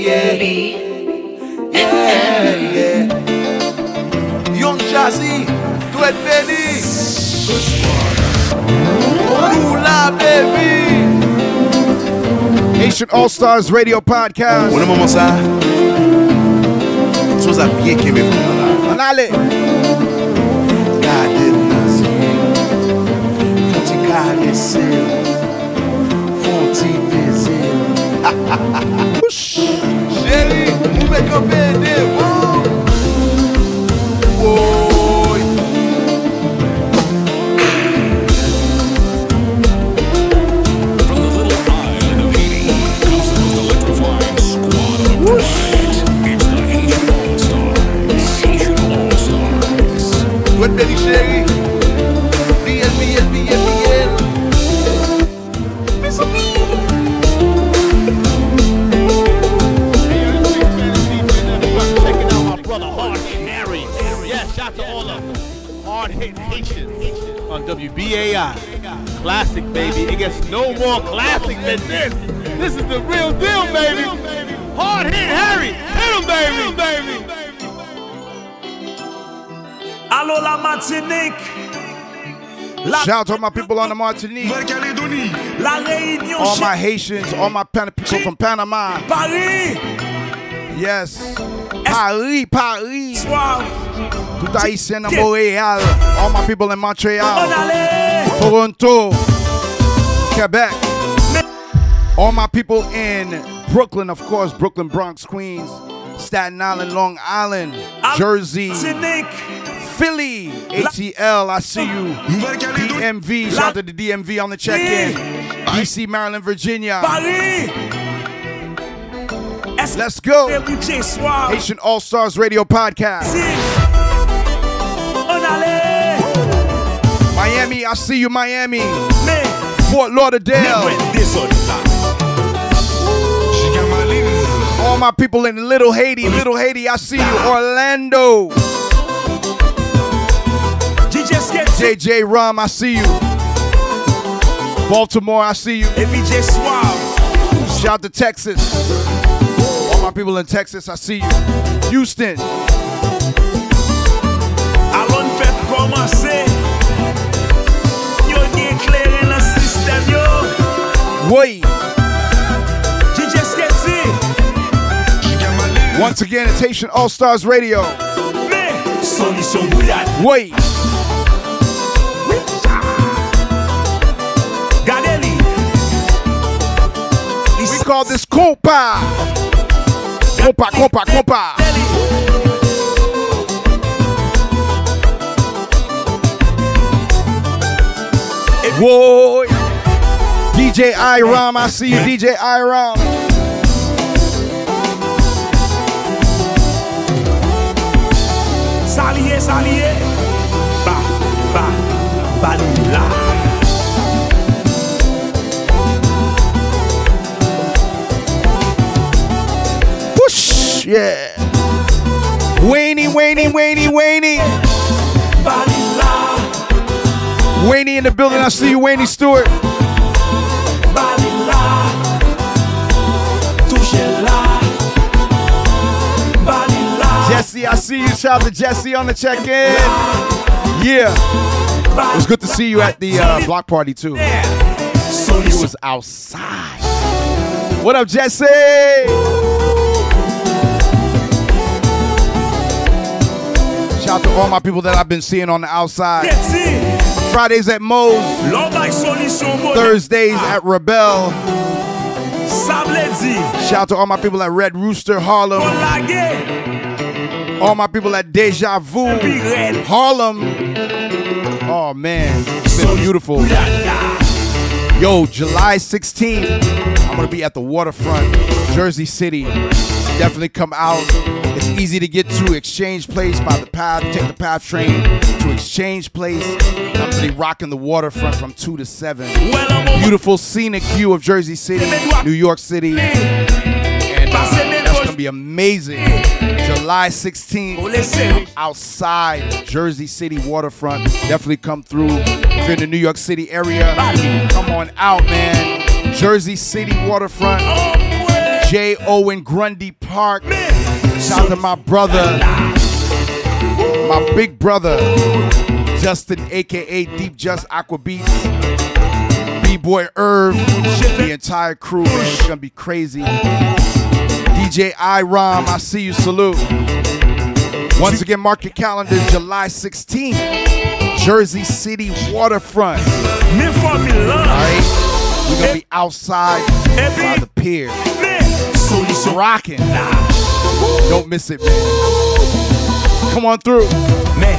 Yeah, yeah. Yeah, yeah. Young Jazzy, Dwet Benny. Lula, baby. Haitian All Stars Radio Podcast. Mwen mwen sa Sou sa piye keme fwen la Anale Gade nazi Fon ti karese Fon ti beze Chéri, mwen me devon Oy From the little island of Haiti comes the most electrifying squad of planet. It's the Haitian All Stars. Haitian All Stars. WBAI. Classic, baby. It gets no more classic than this. This is the real deal, baby. Hard Hit Harry. Hit him, baby. Hit him, baby. Allô la Martinique, Shout out to my people on the Martinique. la Réunion, All my Haitians, all my Pan- people from Panama. Paris, Yes. Paris, Paris. Soir. Tout Haïtien à Montréal. All my people in Montreal. Toronto. Quebec. All my people in Brooklyn, of course, Brooklyn, Bronx, Queens, Staten Island, Long Island, Jersey, Philly, ATL, I see you. DMV, shout out to the DMV on the check-in. DC, Maryland, Virginia. Paris. Let's go. Écoutez, soir. Haitian All Stars Radio Podcast. On allait. Miami, I see you, Miami. Fort Lauderdale. All my people in Little Haiti, Little Haiti, I see you. Orlando. JJ Rum, I see you. Baltimore, I see you. Shout out to Texas. My people in Texas, I see you. Houston. Allons commencer. Yo ni éclairé le système yo. Wait. DJ Sketchy. Once again, it's Haitian All Stars Radio. Solution bouillade. Wait. Gadeli. We call this compa. Compa, compa, compa. Whoa. DJ Iram, I see you, DJ Iram. Salier, salier. Ba, ba, balula. Yeah. Wayne, Wayne, Wayne, Wayne. Wayne in the building. I see you, Wayne Stewart. Jesse, I see you. Shout out to Jesse on the check-in. Yeah. It was good to see you at the uh, block party too. You was outside. What up, Jesse? Shout out to all my people that I've been seeing on the outside. Fridays at Moe's. Thursdays at Rebel. Shout out to all my people at Red Rooster Harlem. All my people at Deja Vu Harlem. Oh man, it's been beautiful. Yo, July 16th, I'm gonna be at the waterfront, Jersey City. Definitely come out. Easy to get to Exchange Place by the path. Take the path train to Exchange Place. I'm gonna be rocking the waterfront from 2 to 7. Beautiful scenic view of Jersey City, New York City. And uh, that's gonna be amazing. July 16th, outside Jersey City waterfront. Definitely come through. If you're in the New York City area, come on out, man. Jersey City waterfront. J. Owen Grundy Park. Shout out to my brother, my big brother, Justin, aka Deep Just Aqua Beats. B-Boy Irv, the entire crew, man. It's gonna be crazy. DJ Iram, I see you, salute. Once again, mark your calendar, July 16th, Jersey City waterfront. Alright? We're gonna be outside by the pier. Rocking. Don't miss it, man. Come on through. Man,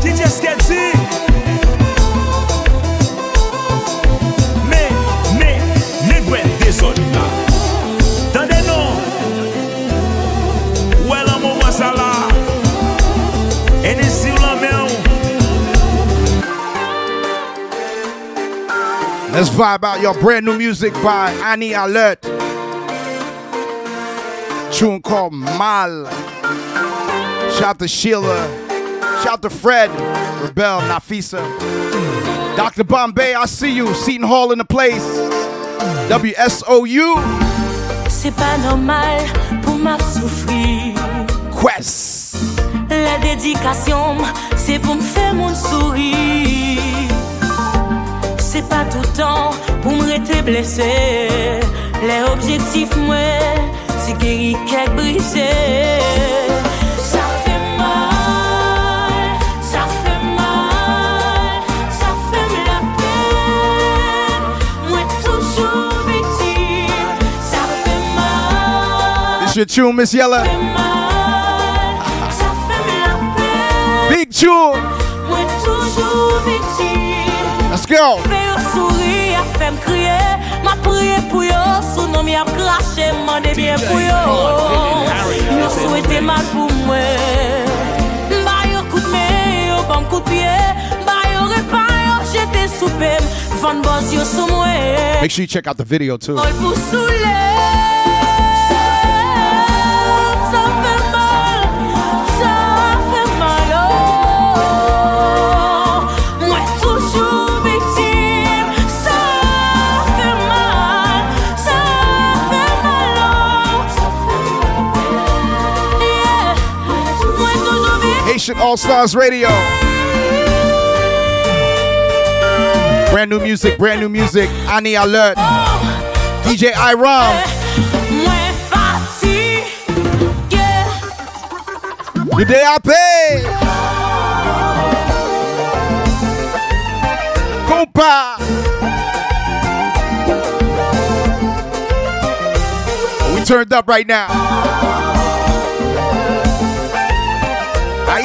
DJ Sketchy. Mais, mais, negwe Let's vibe out your brand new music by Anie Alerte. Tune called Mal. Shout out to Sheila. Shout out to Fred. Rebel, Nafisa. Dr. Bombay, I see you. Seton Hall in the place. WSOU. C'est pas normal pour m'a souffrir. Quest. La dédication, c'est pour me faire mon sourire. C'est pas tout le temps pour me rester blessé. Les objectifs, moi, c'est guérir quelques brisés. Ça fait mal, ça fait mal, ça fait la peine. Moi, toujours victime, ça fait mal. This your tune, Miss Yella. Big tune. Moi, toujours victime. Let's go. Fè yo souri, a fèm kriye. Ma priye pou yo Sou nom ap krashe, mande bien pou yo. Yo souwete mal pou mwen. Ba yo kout me, yo bam kout pie Ba yo repa, yo jete soupem Van boz yo sou mwen. Make sure you check out the video too. Haitian All Stars Radio. Brand new music, brand new music. Anie Alerte. DJ Iram. The day I pay. Compa. We turned up right now.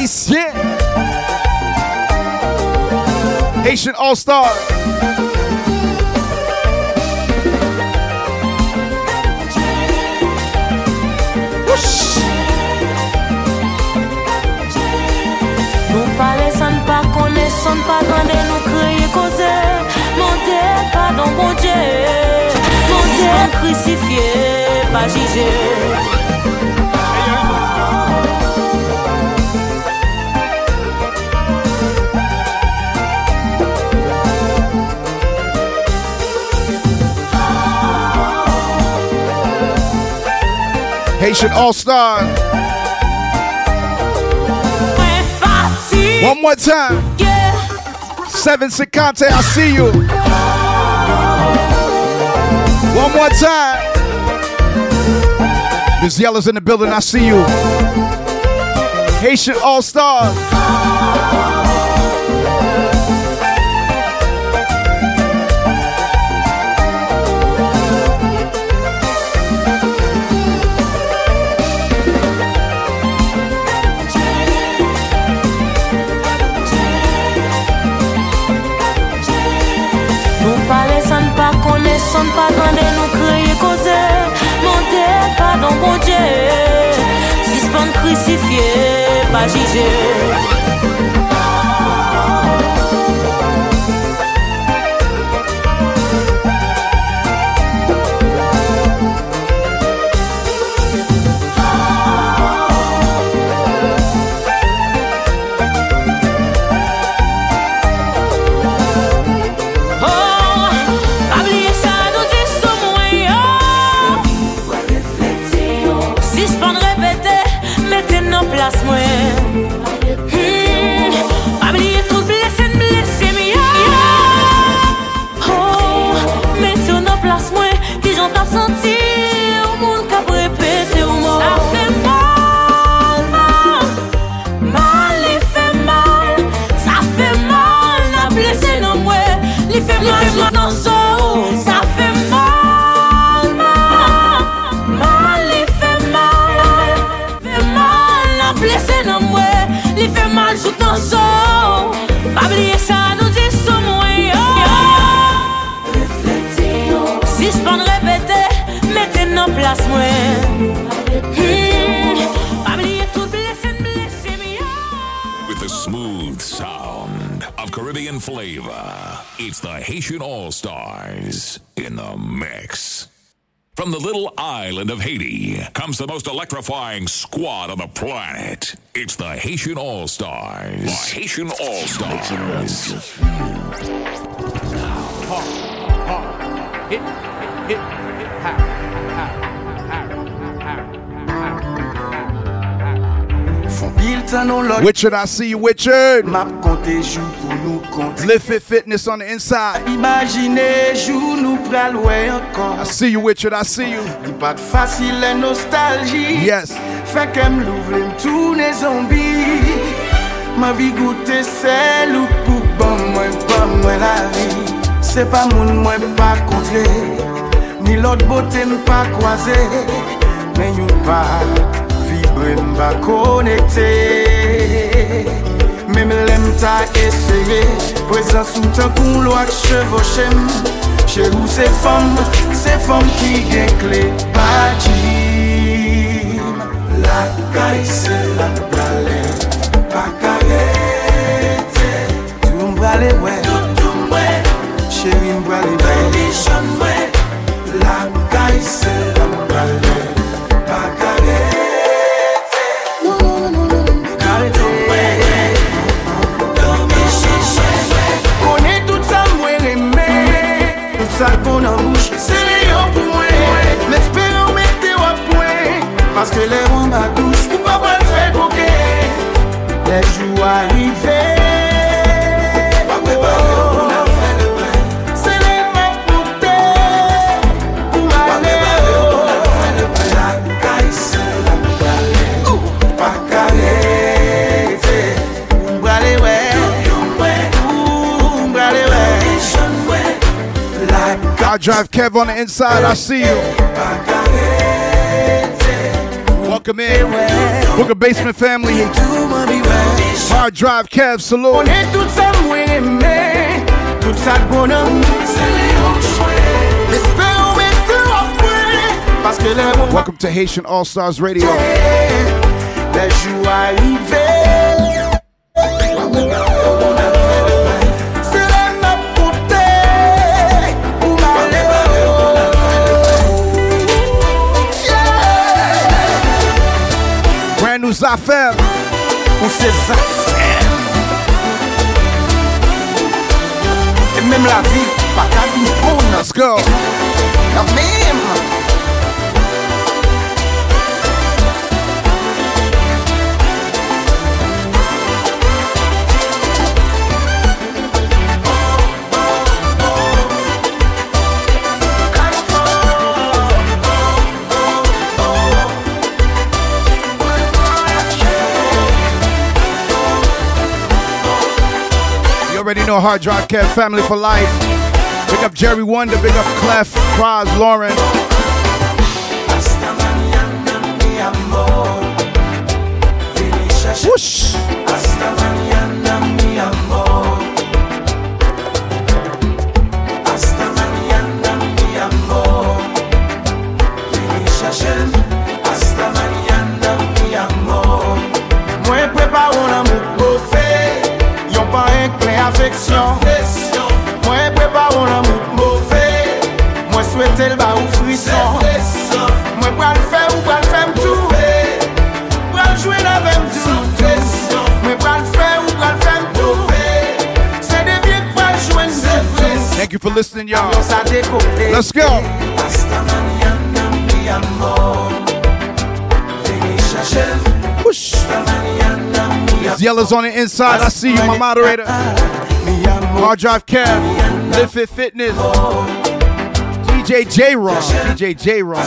Haitien. Haitian All Star. Nou pa pa kande nou koze Monte pa don bon Dje Monte crucifié, pas jugé. Haitian All Star. One more time. Seven Secante, I see you. One more time. Miss Yella's in the building, I see you. Haitian All Stars. Kone, san pa kande nou kreye koze Monte pardon bon Dieu. Suspend crucifié, pas jugé. Oh, it's the Haitian All Stars in the mix. From the little island of Haiti comes the most electrifying squad on the planet. It's the Haitian All Stars. The Haitian All Stars. Hit, hit, hit, ha, ha, Fon pil tan nou lot Richard, I see you, Richard. Le fit fitness on the inside. Imagine jou nou pral wè ankon. I see you Richard, I see you. Di pat fasil e nostalji. Yes. Fek em louvle m toune zombi. Ma vi goute sel ou pou bon mwen pa mwen la vi. Se pa moun mwen pa kontre. Ni lot bote m pa kwaze. Men yon pa vibre m pa konekte. Mèm lèm ta eseye Prezans ou tan kon lo ak chevoshem Che ou se fom, se fom ki gen kle Pati. La kay se la pralè Pa karete Tou mbrale we Toutou mwe Che mbrale we Religion we La kay se la Tout Drive Kev on the inside. I see you. Welcome in. Booker Basement family. Hard Drive Kev, salute. Welcome to Haitian All Stars Radio. affaires. Pour ses affaires. Et même la vie, pas ta vie, on a score. Quand non, même. Know Hard Drive Kev, family for life. Big up Jerry Wonda, big up Clef, Pras, Lauryn. For listening, y'all. Let's go. Hasta mañana, mi amor Vini chercher Whoosh. Yellows on the inside. I see you, my moderator. Hard Drive Kev, Live Fit Fitness, DJ J Raw, DJ J Raw.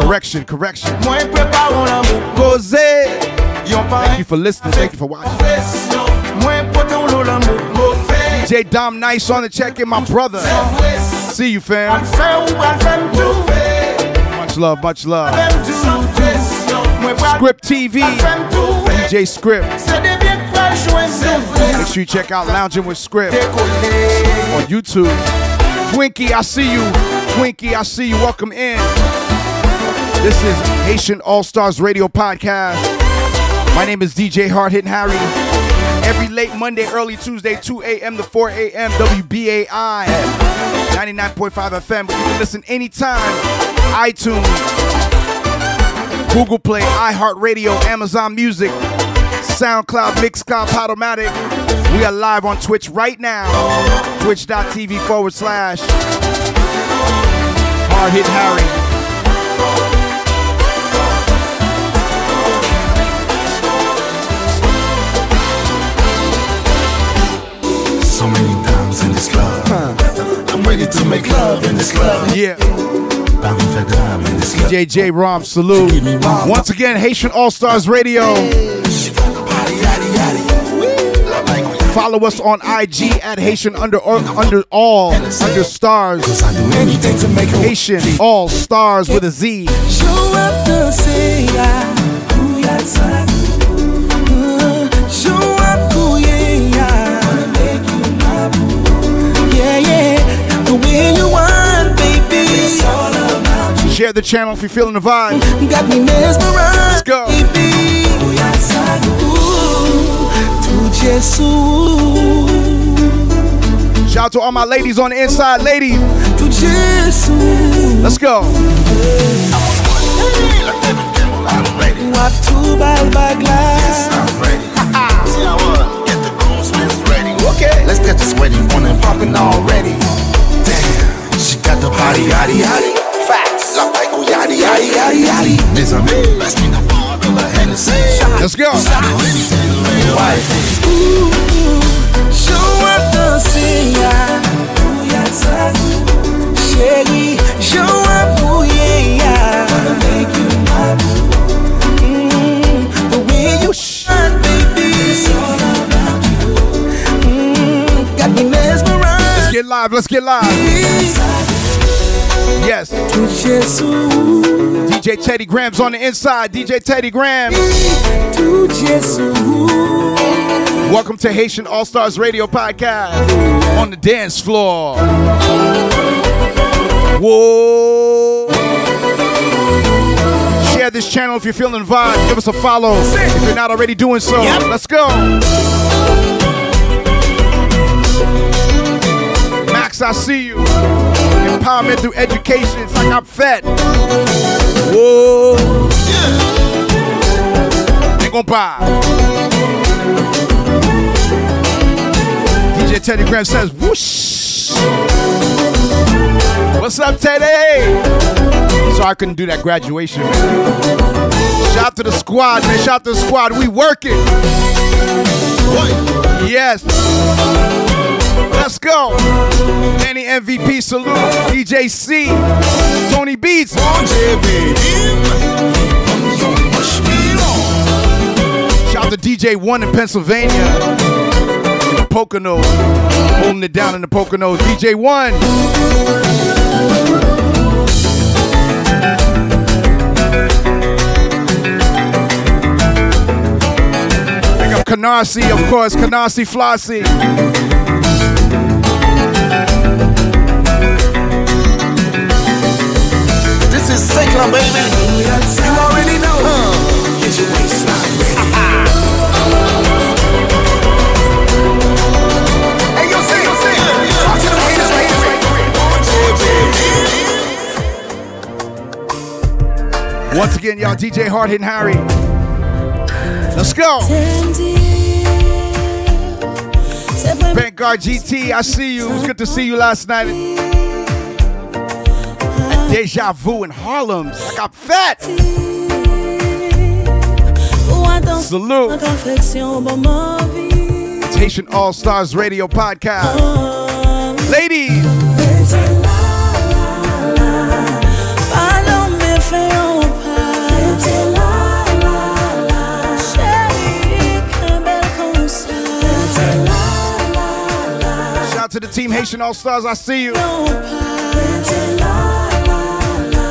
Correction, correction. Mwen prepa un amour Jose. Yon pa Thank you for listening. Thank you for watching. DJ Dom Nice on the check in, my brother. See you, fam. Fe ou pral fem tou Much love, much love. Fem tou Mwen pral Script TV, DJ Script. Se devye pral jwen tou Make sure you check out Lounging with Script on YouTube. Twinkie, I see you. Twinkie, I see you. Welcome in. This is Haitian All Stars Radio Podcast. My name is DJ Hard Hitting Harry. Every late Monday, early Tuesday, 2 a.m. to 4 a.m. WBAI 99.5 FM. But You can listen anytime. iTunes, Google Play, iHeartRadio, Amazon Music, SoundCloud, Mixcloud, Podomatic. We are live on Twitch right now. Twitch.tv forward slash Hard Hit Harry. So many times in this club. I'm ready to make love in this club. Yeah. Parmi fait drame in this. DJ J Rom, salute. Once again, Haitian All Stars Radio. Follow us on IG at Haitian under under all under stars. Anything to make her Haitian All Stars with a Z. yeah. The way you baby. It's all about you. Share the channel if you're feeling the vibe. Got me mesmerized. Let's go. Baby. Who ya son. Ooh, to Jesus. Shout out to all my ladies on the inside, ladies. To Jesus. Let's go. What to buy by glass. I'm ready. See how what? Get the groomsmen ready. Okay. Let's get this wedding on and popping already. Damn, she got the body, yaddy, yaddy. Facts. La paille, yaddy, yaddy, yaddy, yaddy. Mes amis, passe me the bar, de la Hennessy. Let's go. Wife. Show up danser, yes, chérie. Show up, yeah. Wanna make you my boo. Mm, the way you shine, baby. It's all about you. Mm, got me mesmerized. Let's get live. Let's get live. Yes. DJ Teddy Graham's on the inside. DJ Teddy Graham. Welcome to Haitian All Stars Radio Podcast on the dance floor. Whoa. Share this channel if you're feeling the vibe. Give us a follow if you're not already doing so. Let's go. Max, I see you. Empowerment through education. It's like I'm fed. Whoa. compa. DJ Teddy Graham says, whoosh. What's up, Teddy? So I couldn't do that graduation. Man. Shout to the squad, man. Shout out to the squad. We working. Yes. Let's go. Manny MVP salute. DJ C. Tony Beats. Shout to DJ One in Pennsylvania. The Poconos. Holding it down in the Poconos. DJ One. Big up Canarsie, of course. Canarsie Flossie. This is baby. You already know, huh? *laughs* Get your. Once again, y'all, DJ Hard Hitting Harry. Let's go. Vanguard GT, I see you. It was good to see you last night. Deja Vu in Harlem. I got fat. Salute. It's Haitian All Stars Radio Podcast. Ladies. Shout out to the team Haitian All Stars. I see you.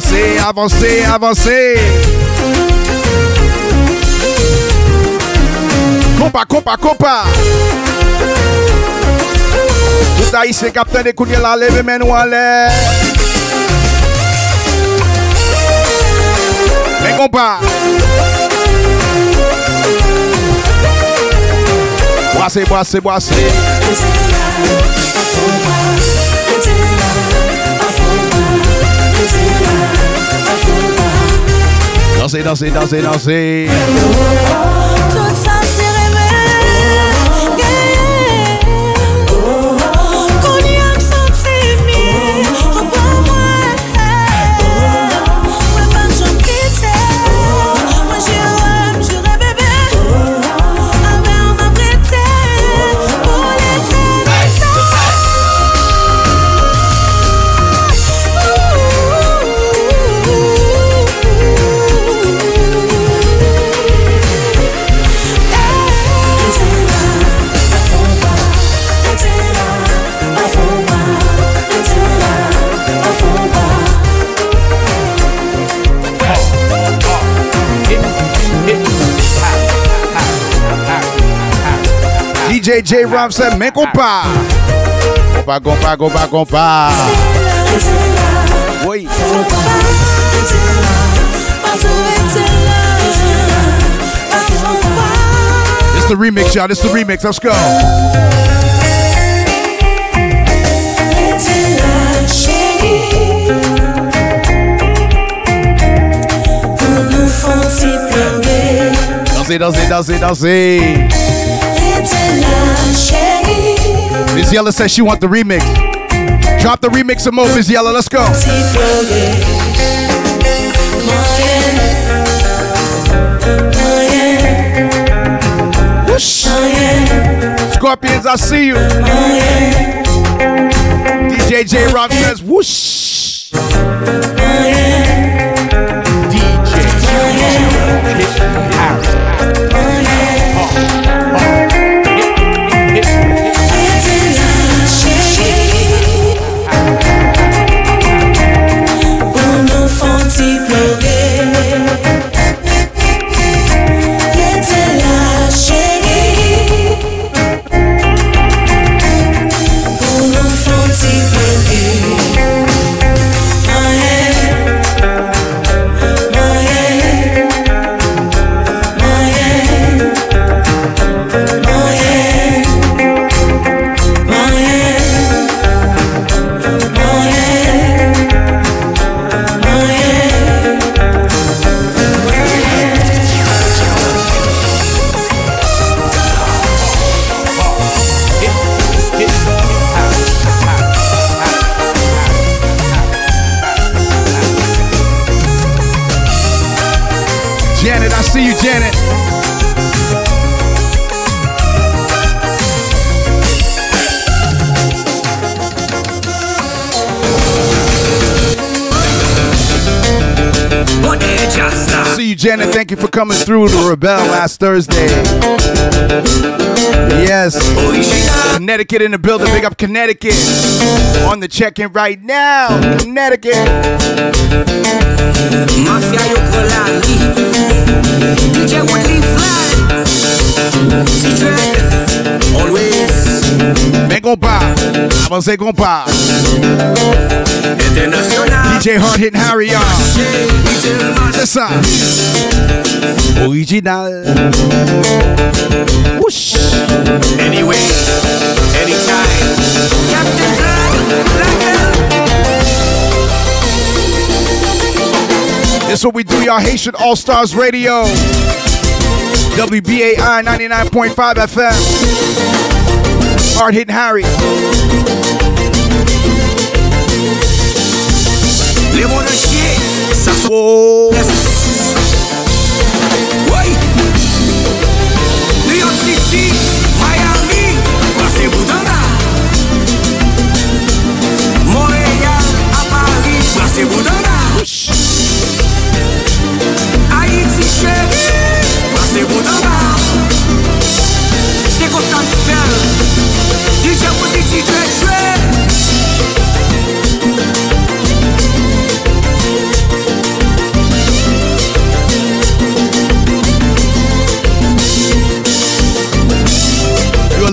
Avancez, avancez, avancez. Compa, compa, compa. Tout haïtien capitaine de kounye la leve men ou en l'air. Men compa. Boissez, boissez, boissez. Dansez, dansez, dansez, dansez. Tout ça c'est DJ J Ram said, men compa. Compa, compa, compa, compa. Oui. This the remix, y'all. This the remix. Let's go. Dansez, dansez, dansez, dansez. Miss Yella says she want the remix. Drop the remix of Mopus Yella. Let's go. Whoosh. Scorpions, I see you. DJ J Rob says whoosh. Janet. Thank you for coming through to Rebel last Thursday. Yes. Connecticut in the building. Big up Connecticut. On the check-in right now. Connecticut. Always Ben compas. Avancez compas. International DJ Hard Hitting Harry, y'all. C'est ça. Original. Whoosh. Anyway Anytime Captain This what we do, y'all. Haitian All Stars Radio. WBAI 99.5 FM. Hard Hitting Harry. Les mots de chier Ça. Oui New York City Miami Boudanga Montréal Paris Passez Boudanga Haïti chérie Passez Boudanga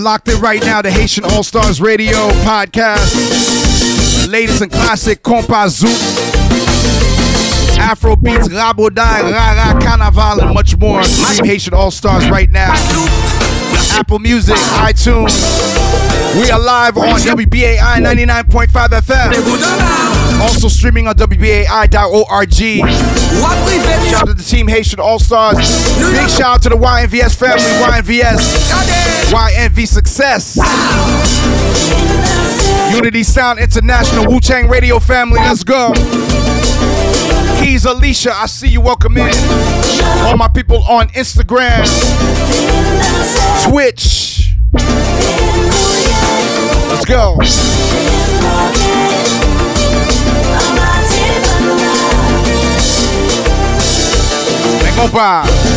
locked in right now to Haitian All Stars Radio podcast. Latest and classic compas zouk. Afro beats, Raboday, Rara, Carnaval, and much more. Haitian All Stars right now. Apple Music, iTunes. We are live on WBAI 99.5 FM. Also streaming on WBAI.org. Shout out to the team Haitian All Stars. Big shout out to the YNVS family, YNVS. YNV Success. Unity Sound International, Wu Tang Radio family. Let's go. Keys Alicia, I see you. Welcome in. All my people on Instagram, Twitch. Go. Ven, compa.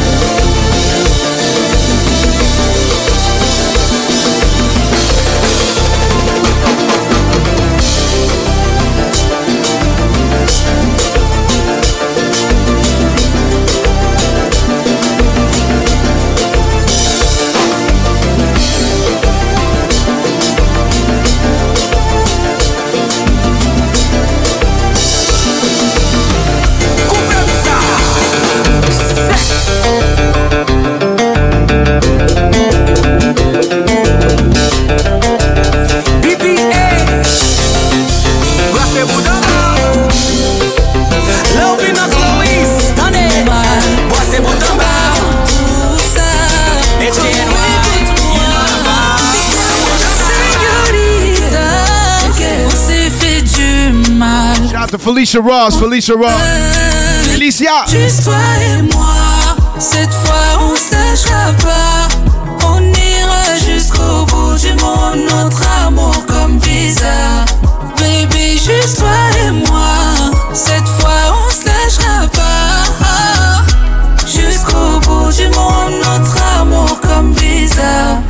Felicia Ross, Felicia Ross. Felicia. Juste toi et moi, cette fois on se pas. On ira jusqu'au bout du monde, notre amour comme visa. Baby, juste toi et moi, cette fois on se lâchera pas. Jusqu'au bout du monde, notre amour comme visa.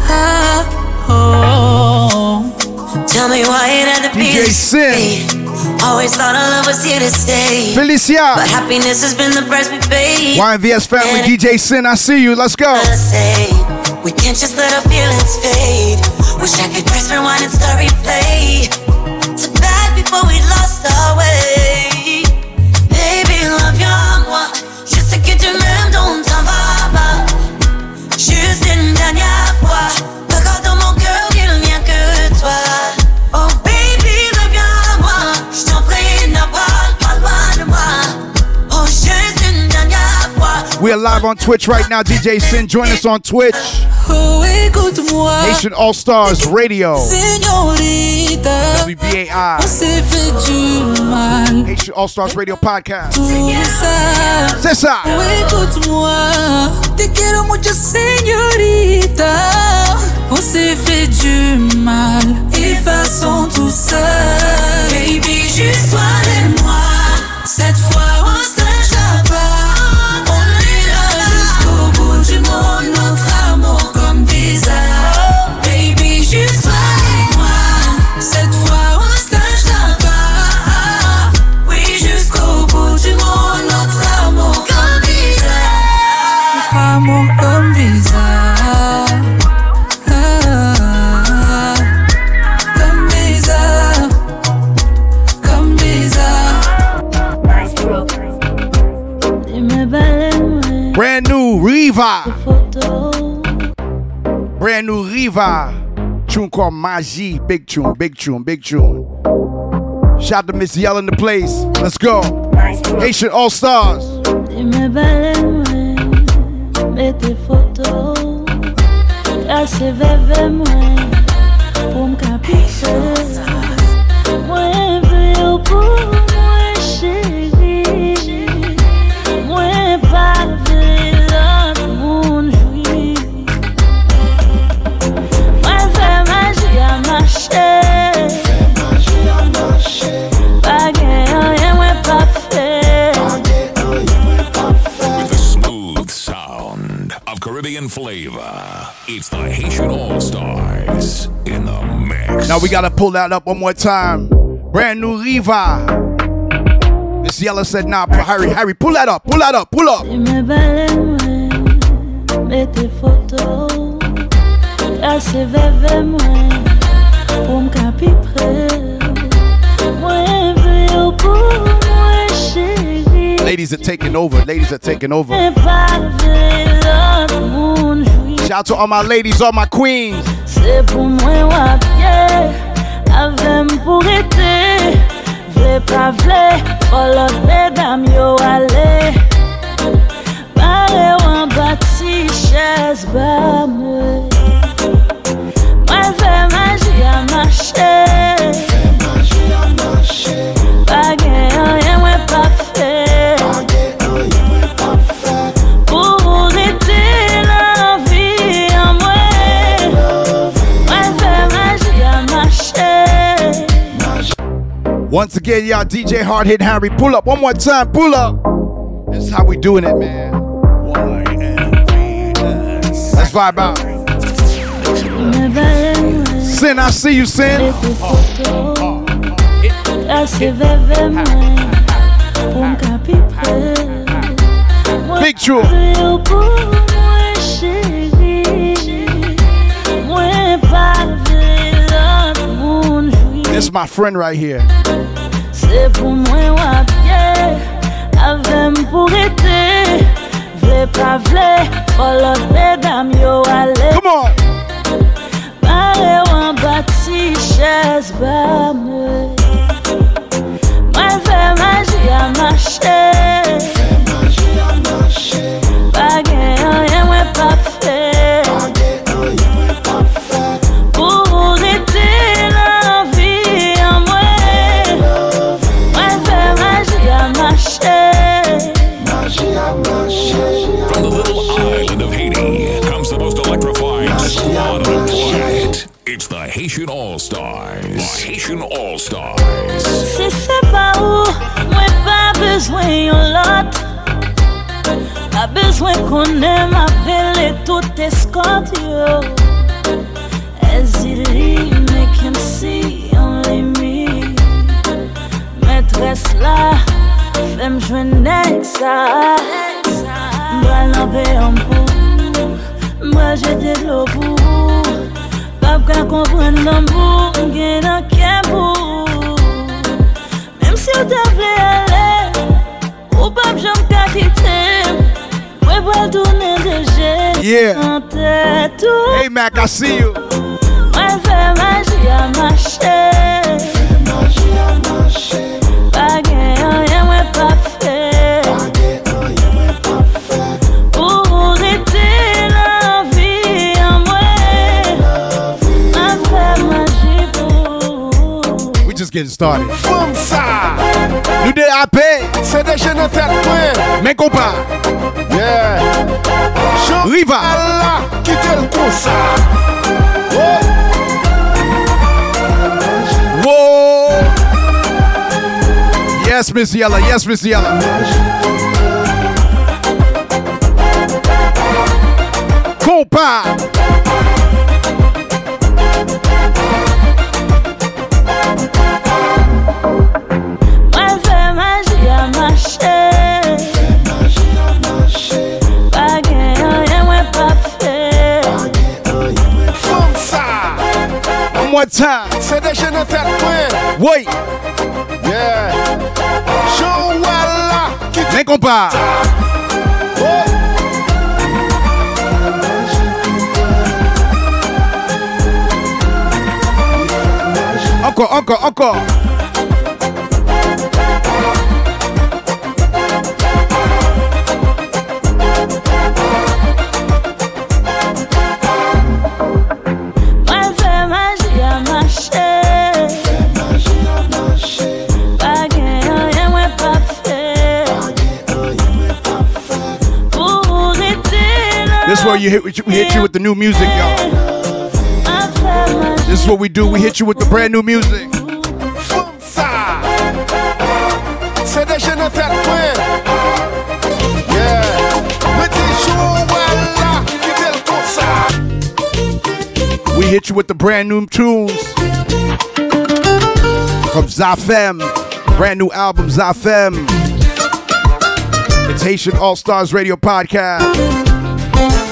Oh. Tell me why it had to be DJ. Always thought our love was here to stay. Felicia. But happiness has been the price we paid. YNVS family, And DJ Sin, I see you. Let's go. Say, we can't just let our feelings fade. Wish I could press rewind and start replay. Live on Twitch right now. DJ Sin, join us on Twitch. Haitian All Stars Radio. WBAI. Haitian All Stars Radio Podcast. Écoute-moi. Te. On s'est fait du mal. Effaçons tout ça. Baby, juste toi et moi. Cette fois, Riva. Tune called Maji. Big tune, big tune, big tune. Shout to Miss Yell in the place. Let's go. Haitian All Stars. Veve Now we gotta pull that up one more time. Brand new Riva. Miss Yella said, nah, hurry, hurry, pull that up, pull that up, pull up. Dime bale mwen, mette foto Trase veve mwen, pou mkapi pre Mwen vle ou pou mwen chéri Ladies are taking over, ladies are taking over. Shout out to all my ladies, all my queens. Se pou mwen wapye, avem pou rete Vle pa vle, folot bedam yo ale Pare wan bati ches ba mwe Mwen fe maji a mache Pa gen Once again, y'all, DJ Hard Hit Harry, pull up one more time, pull up. This is how we doing it, man. Let's vibe out. Sin, I see you, Sin. Mette foto This is my friend right here. Se pou mwen wapye Avem pou rete Vle pa vle Folot bedam yo ale Come on. Pare wan bati ches ba mwe Mwen fe maji a mache Pa gen yon mwen pa fe Pou rete la vi an mwen Mwen fe Stars. Si se pa ou, mwen pa bezwen yon lot. Pa bezwen konen mapele tout eskot yo. As it is, make him see only me. Metres la, fem jwen nek sa Mwa non, lanpe yon pou, mwa jete lo pou Pap ka kompren nan pou, gen an mwen Mwen fè maji pou We just getting started. Femme ça Nous de AP. C'est des jeunes tête point Mais compas. Yeah Allah quitte le coup ça Whoa. Yes, Miss Yella. Yes, Miss Yella. Compa. More time. C'est des jeunes tête point Wait. Yeah Show Allah quitte Mais compa. Encore, encore, encore. Is where you hit, we hit you with the new music, y'all. Mwen fè maji This is what we do. We hit you with the brand new music. C'est des jeunes point Yeah Petit show Allah quitte le coup ça We hit you with the brand new tunes from Zafem. Brand new album, Zafem. It's Haitian All Stars Radio Podcast.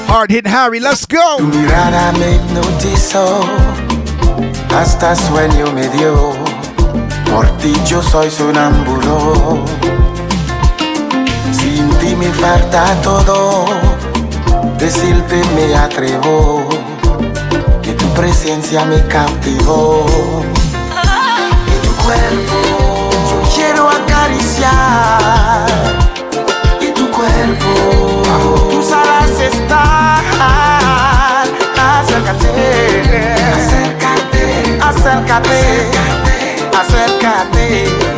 Hard hitting Harry, let's go. Me hipnotizó, hasta sueño me dio. Por ti yo soy sonámbulo. Sin ti me falta todo, decirte me atrevo, que tu presencia me cautivó. Y tu cuerpo yo quiero acariciar, alas está. Acércate, acércate, acércate, acércate,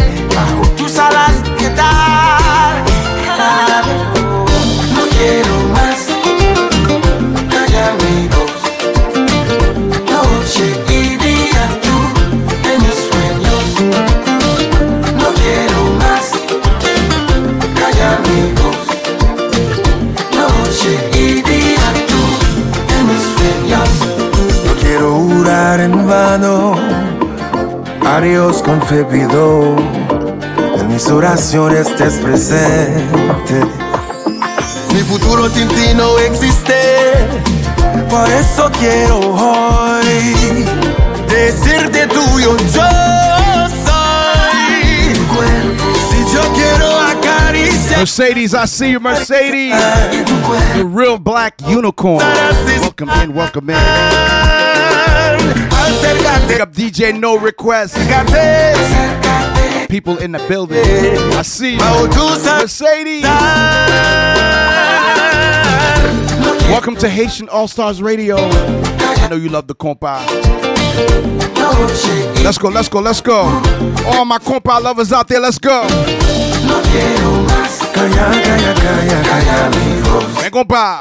A Dios con fe pido. En mis oraciones estés presente. Mi futuro sin ti no existe. Por eso quiero hoy decirte tuyo yo soy. Tu cuerpo, si yo quiero. Mercedes, I see you, Mercedes. The real black unicorn. Welcome in, welcome in. Pick up DJ No Request. People in the building. I see. Mercedes. Welcome to Haitian All Stars Radio. I know you love the compa. Let's go, let's go, let's go. All my compa lovers out there, let's go. Ven, compa.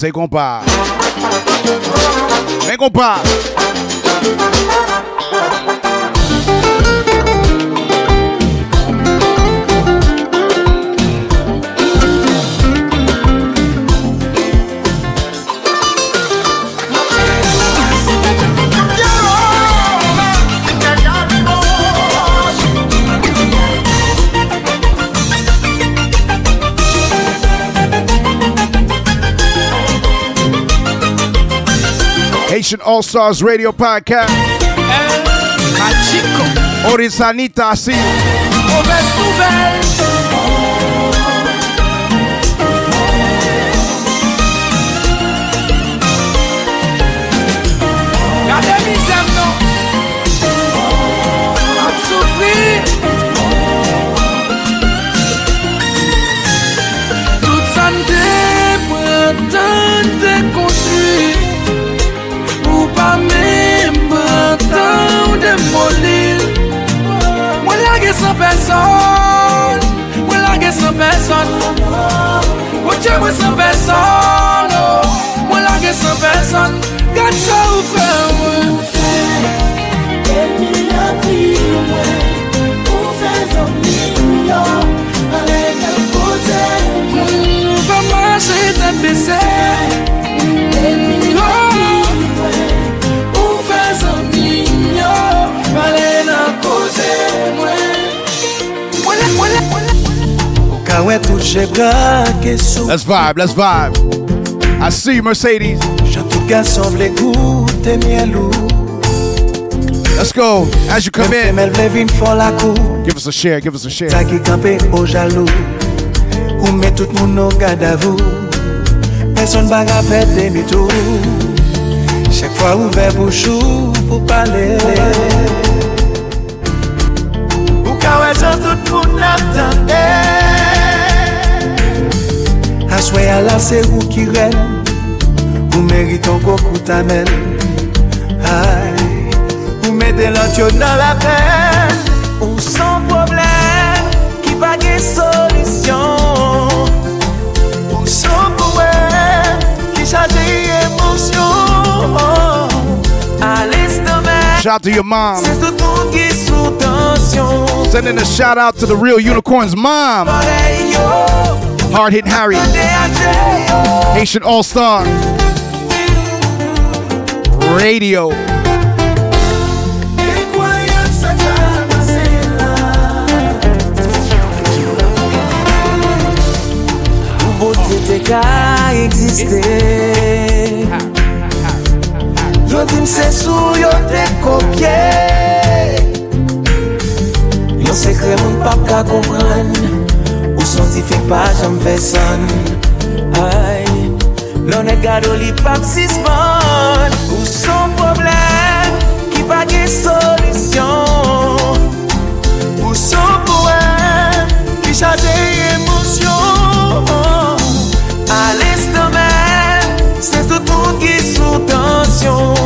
C'est qu'on part. Mais All Stars Radio Podcast. Orisanita, así. Mauvaise nouvelle. Tout Ou pa mem prentan ou demolil Mwen lage san person Mwen lage san person. Mwen mwen san person Mwen lage san person. Gat sa ou fe mwen Baby, I feel when Who says I'm in your Avec un côté Mwen va mache ten bese Baby, Let's vibe, let's vibe. I see you, Mercedes. Jantou gason vle goute mielou Let's go. As you come in, Mel vle vin fon la kou give us a share, give us a share. Ta ki kampe o jalou Ou met tout moun nou gade avou Person baga fet demi tou Chak fwa ouve bouchou pou pale Ou kawe jan tout moun ap tande Aswe ala se ou ki ren Ou meriton kokou tamen Ay, ou mette nan la pen Ou son problem ki pa solisyon Ou pouen ki emosyon A l'estomac Shout out to your mom. Se tout moun ki sou Sending a shout out to the real unicorn's mom. Hard hitting Harry. Haitian All Star. Radio. Yo dim se sou yo te kopye Yo sekre moun pap ka kompran Sonsifik pa jam fe san Ay Non e gado li pap sisman Ou son problem Ki pa ge solisyon Ou son poen Ki chate emosyon A l'estomen Se tout moun ki sou tansyon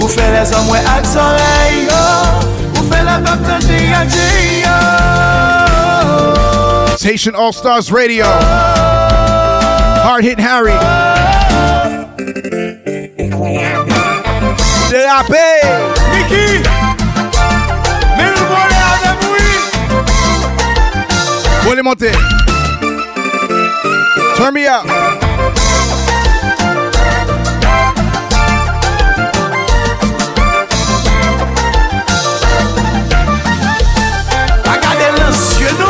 Ou fe les mwen ak zorey Ou fe la pap tante ak jeyo Haitian All Stars Radio. Hard Hit Harry. De la paix. Mickey Mais le volet avec bruit Voulez monter. Turn me up. Regardez l'ancien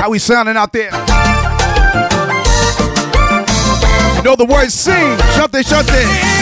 How we sounding out there? You know the words sing. shut chante. shut selvo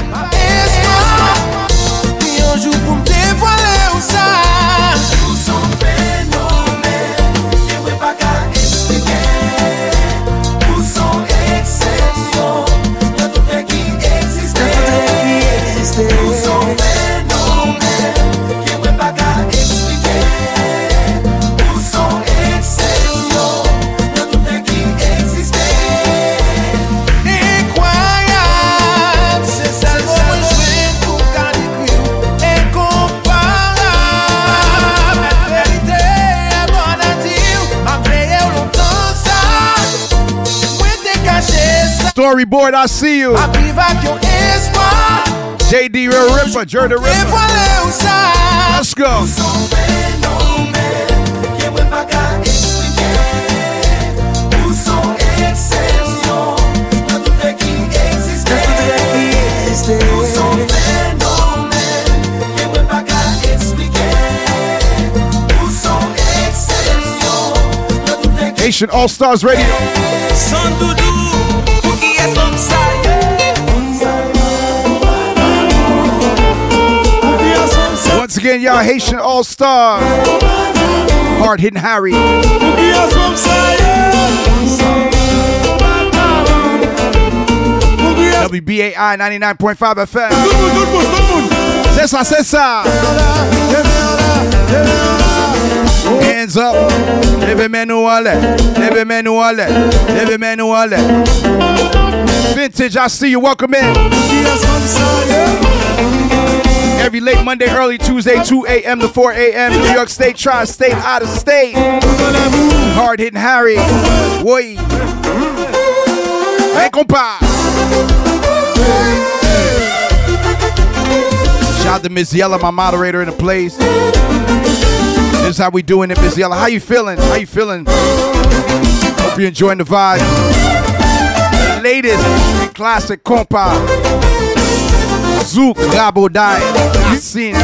Storyboard, I see you. JD Real Ripper, Jer the Ripper. Let's go. Haitian All Stars Radio. Once again, y'all Haitian All Star. Hard hitting Harry. WBAI 99.5 FM. C'est ça. Hands up. Leve menu wale. Leve menu wale. Leve menu wale. Vintage, I see you. Welcome in. Every late Monday, early Tuesday, 2 a.m. to 4 a.m. New York State, tri state, out of state. Hard hitting Harry. Boy. Hey, compa. Shout out to Miss Yella, my moderator in the place. This is how we doing it, Miss Yella. How you feeling? How you feeling? Hope you're enjoying the vibe. Latest classic compa. Zook, Gabo. You seen.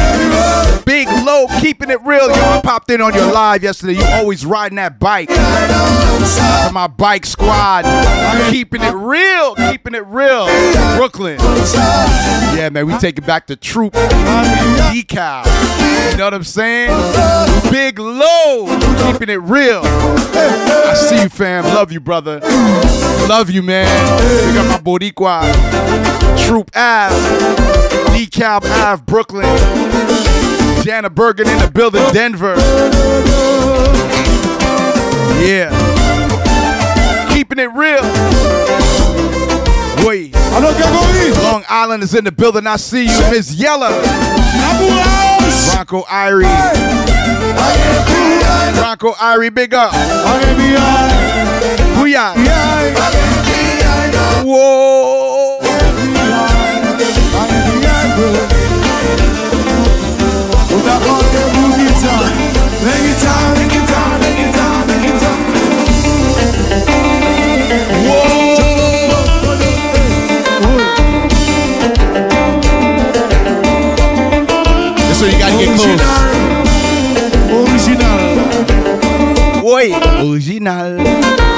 Big low, keeping it real. Yo, I popped in on your live yesterday. You always riding that bike. For my bike squad. Keeping it real, keeping it real. Brooklyn. Yeah, man, we take it back to troop. DeKalb. You know what I'm saying? Big low, keeping it real. I see you, fam. Love you, brother. Love you, man. We got my Boricua. Troop Ave. DeKalb Ave, Brooklyn. Jana Bergen in the building, Denver. Yeah. Keeping it real. Wait. Long Island is in the building. I see you, Miss Yella. Bronco Irie. Bronco Irie, big up. Booyah. Whoa. Original. Original.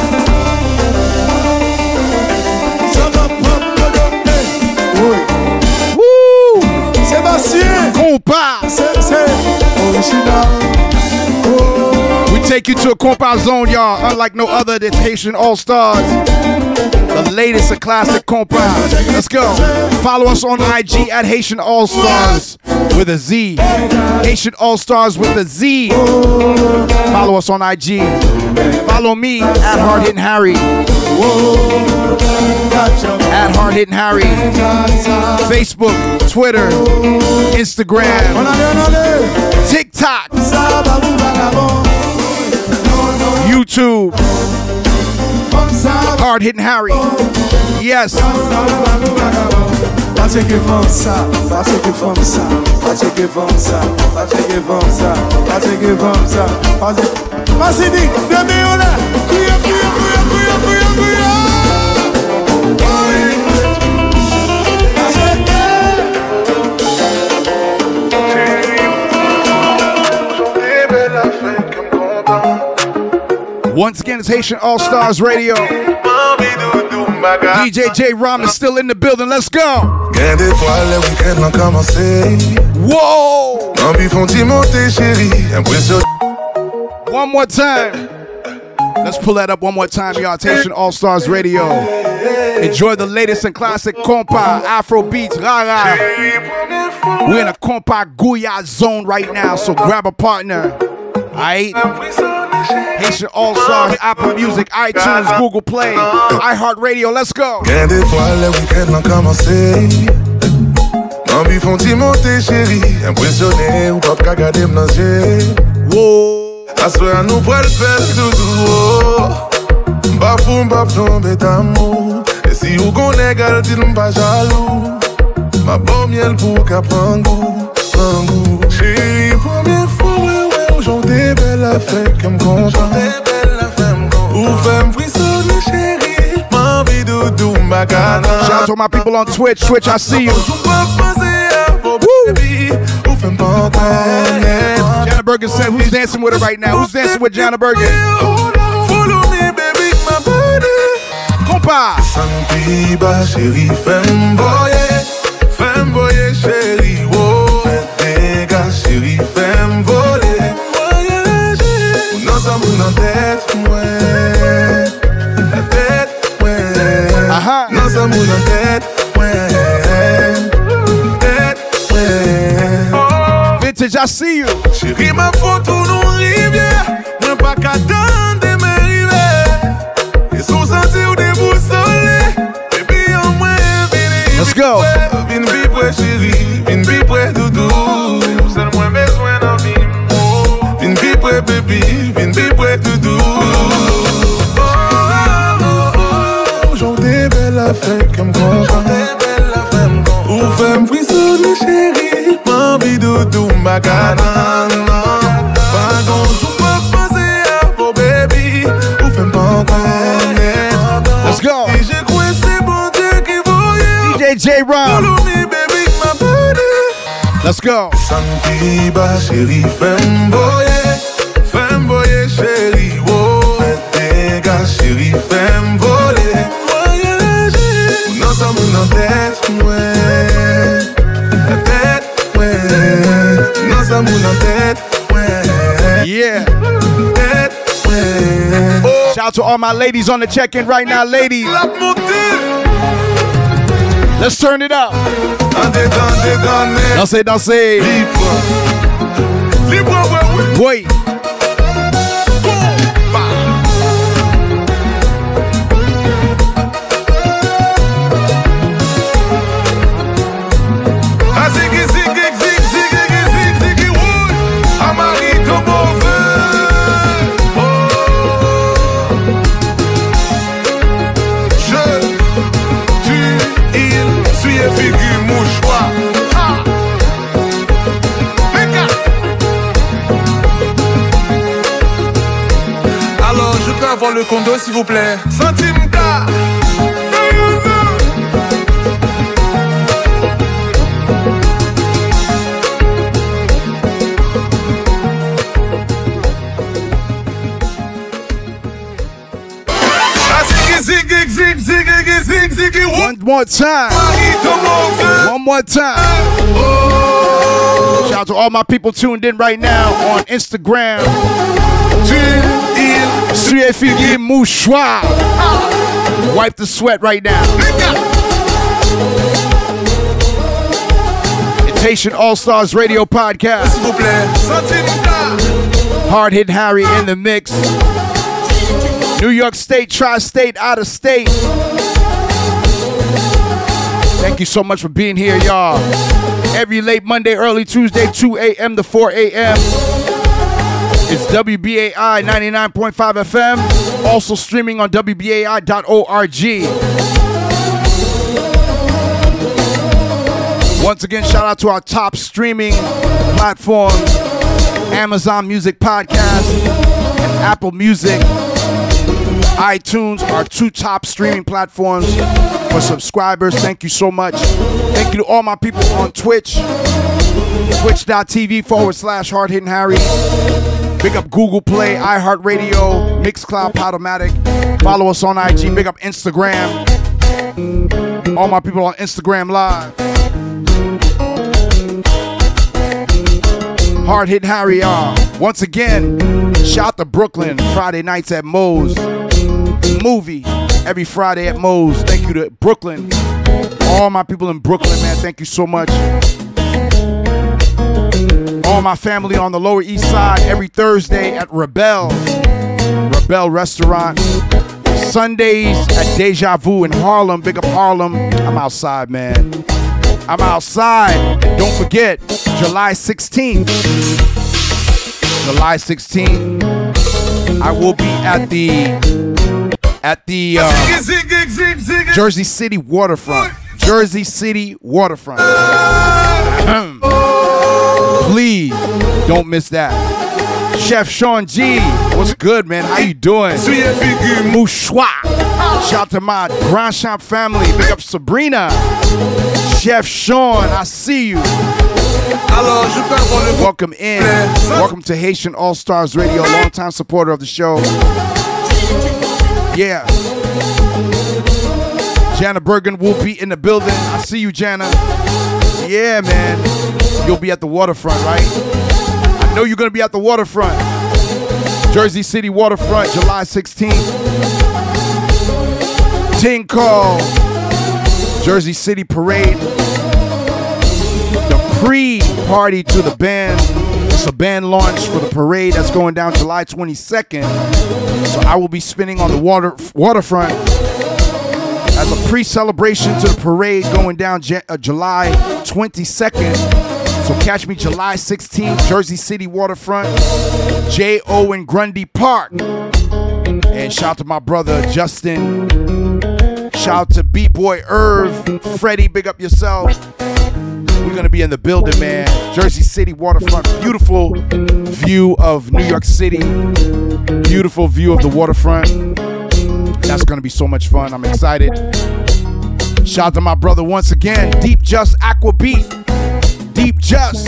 We take you to a compa zone, y'all. Unlike no other, it's Haitian All Stars. The latest of classic compa. Let's go. Follow us on IG at Haitian All Stars with a Z. Haitian All Stars with a Z. Follow us on IG. Follow me at Hard Hitting Harry. At Hard Hitting Harry. Facebook, Twitter, Instagram, TikTok, YouTube. Hard Hitting Harry. Yes. Once again, it's Haitian All Stars Radio. DJ J Rom is still in the building. Let's go. Gain des fois, les week-ends ont commencé. Wow! L'envie font-ils monter, chérie? Impression. One more time. Let's pull that up one more time, y'all. It's Haitian All Stars Radio. Enjoy the latest and classic compa, Afro beats, rara. We're in a compa Guya zone right now, so grab a partner. Aight? Haitian All Stars, Apple Music, iTunes, Google Play, iHeartRadio. Let's go. Gen de fwa le weekend lan komanse Nan bi fon ti monte chéri Impresyonè ou pap ka gade m nan zye Aswe an nou pral fel doudou Mba fou mba plombe tamou E si ou konen gal dil mba jalou Ma bon miel pou ka prangou Prangou Chéri, bel afè kem kontan Ou fèm frisonne chéri M'envie doudou mba kanan Shout out to my people on Twitch. Twitch, I see you. Pantan Jana Bergen said, Who's dancing with her right now? Who's dancing with Jana Bergen? Follow me baby, my body. Compa Santi ba chéri fèm Dans sa moun nan tèt mwen Nan tèt mwen Dans sa moun nan tèt mwen Tèt mwen Vete jasi yo Chéri mwen fotou nou rivye Mwen pa katan de mè rive E sou santi ou de bousole Bebi an mwen vini Let's go. Vin bi bipwe chéri Vini bipwe Vin bi pre baby Vin bi pre doudou Oh, oh, oh Jante bel afè kem kontan Ou fèm frisonne chéri M'envie doudou m'bakanan Pa gonjou pa pase a fo baby Ou fèm pantan Let's go. Si j'ai koué c'est bon Dieu qui voye DJ J Ram. Follow me baby my body. Let's go. Santi ba chéri fèm voye Fèm dega chéri fèm vole Voyager Ou nan sa moun nan tèt mwen La mwen Nan sa moun nan tèt mwen Yeah. Tèt mwen Shout out to all my ladies on the check in right now, ladies. Let's turn it up. Dansez, dansez. Wait. A avoir le condo s'il vous plaît Centime gars One more time. One more time. Shout out to all my people tuned in right now on Instagram. Figgy Mouchoir. Wipe the sweat right now. It's Haitian All Stars Radio Podcast. Hard Hit Harry in the mix. New York State, Tri State, out of state. Thank you so much for being here, y'all. Every late Monday, early Tuesday, 2 a.m. to 4 a.m. It's WBAI 99.5 FM. Also streaming on WBAI.org. Once again, shout out to our top streaming platforms Amazon Music Podcast and Apple Music. iTunes, our two top streaming platforms for subscribers. Thank you so much. Thank you to all my people on Twitch, twitch.tv forward slash hard hitting Harry. Big up Google Play, iHeartRadio, Mixcloud, Podomatic. Follow us on IG. Big up Instagram. All my people on Instagram Live. Hard Hit Harry R. Once again, shout to Brooklyn Friday nights at Moe's. Movie every Friday at Moe's. Thank you to Brooklyn. All my people in Brooklyn, man, thank you so much. All my family on the Lower East Side every Thursday at Rebel. Rebel Restaurant. Sundays at Deja Vu in Harlem. Big up Harlem. I'm outside, man. I'm outside. Don't forget, July 16th. July 16th. I will be at the at the uh, Jersey City waterfront. Jersey City waterfront. *clears throat* Please don't miss that. Chef Sean G, what's good, man? How you doing? Mouchois. Shout out to my Grand Champ family. Big up Sabrina. Chef Sean, I see you. Welcome in. Welcome to Haitian All Stars Radio, longtime supporter of the show. Yeah. Jana Bergen will be in the building. I see you, Jana. Yeah, man. You'll be at the waterfront, right? I know you're going to be at the waterfront. Jersey City waterfront, July 16th. Ting Call. Jersey City parade. The pre-party to the band. It's a band launch for the parade that's going down July 22nd. So I will be spinning on the water waterfront as a pre-celebration to the parade going down J- uh, July 22nd. So catch me July 16th, Jersey City waterfront, J. Owen Grundy Park. And shout out to my brother Justin. Shout out to B-Boy Irv, Freddie, big up yourself. We're gonna be in the building, man. Jersey City waterfront, beautiful view of New York City, beautiful view of the waterfront. That's gonna be so much fun. I'm excited. Shout out to my brother once again, Deep Just Aqua Beat. Deep Just.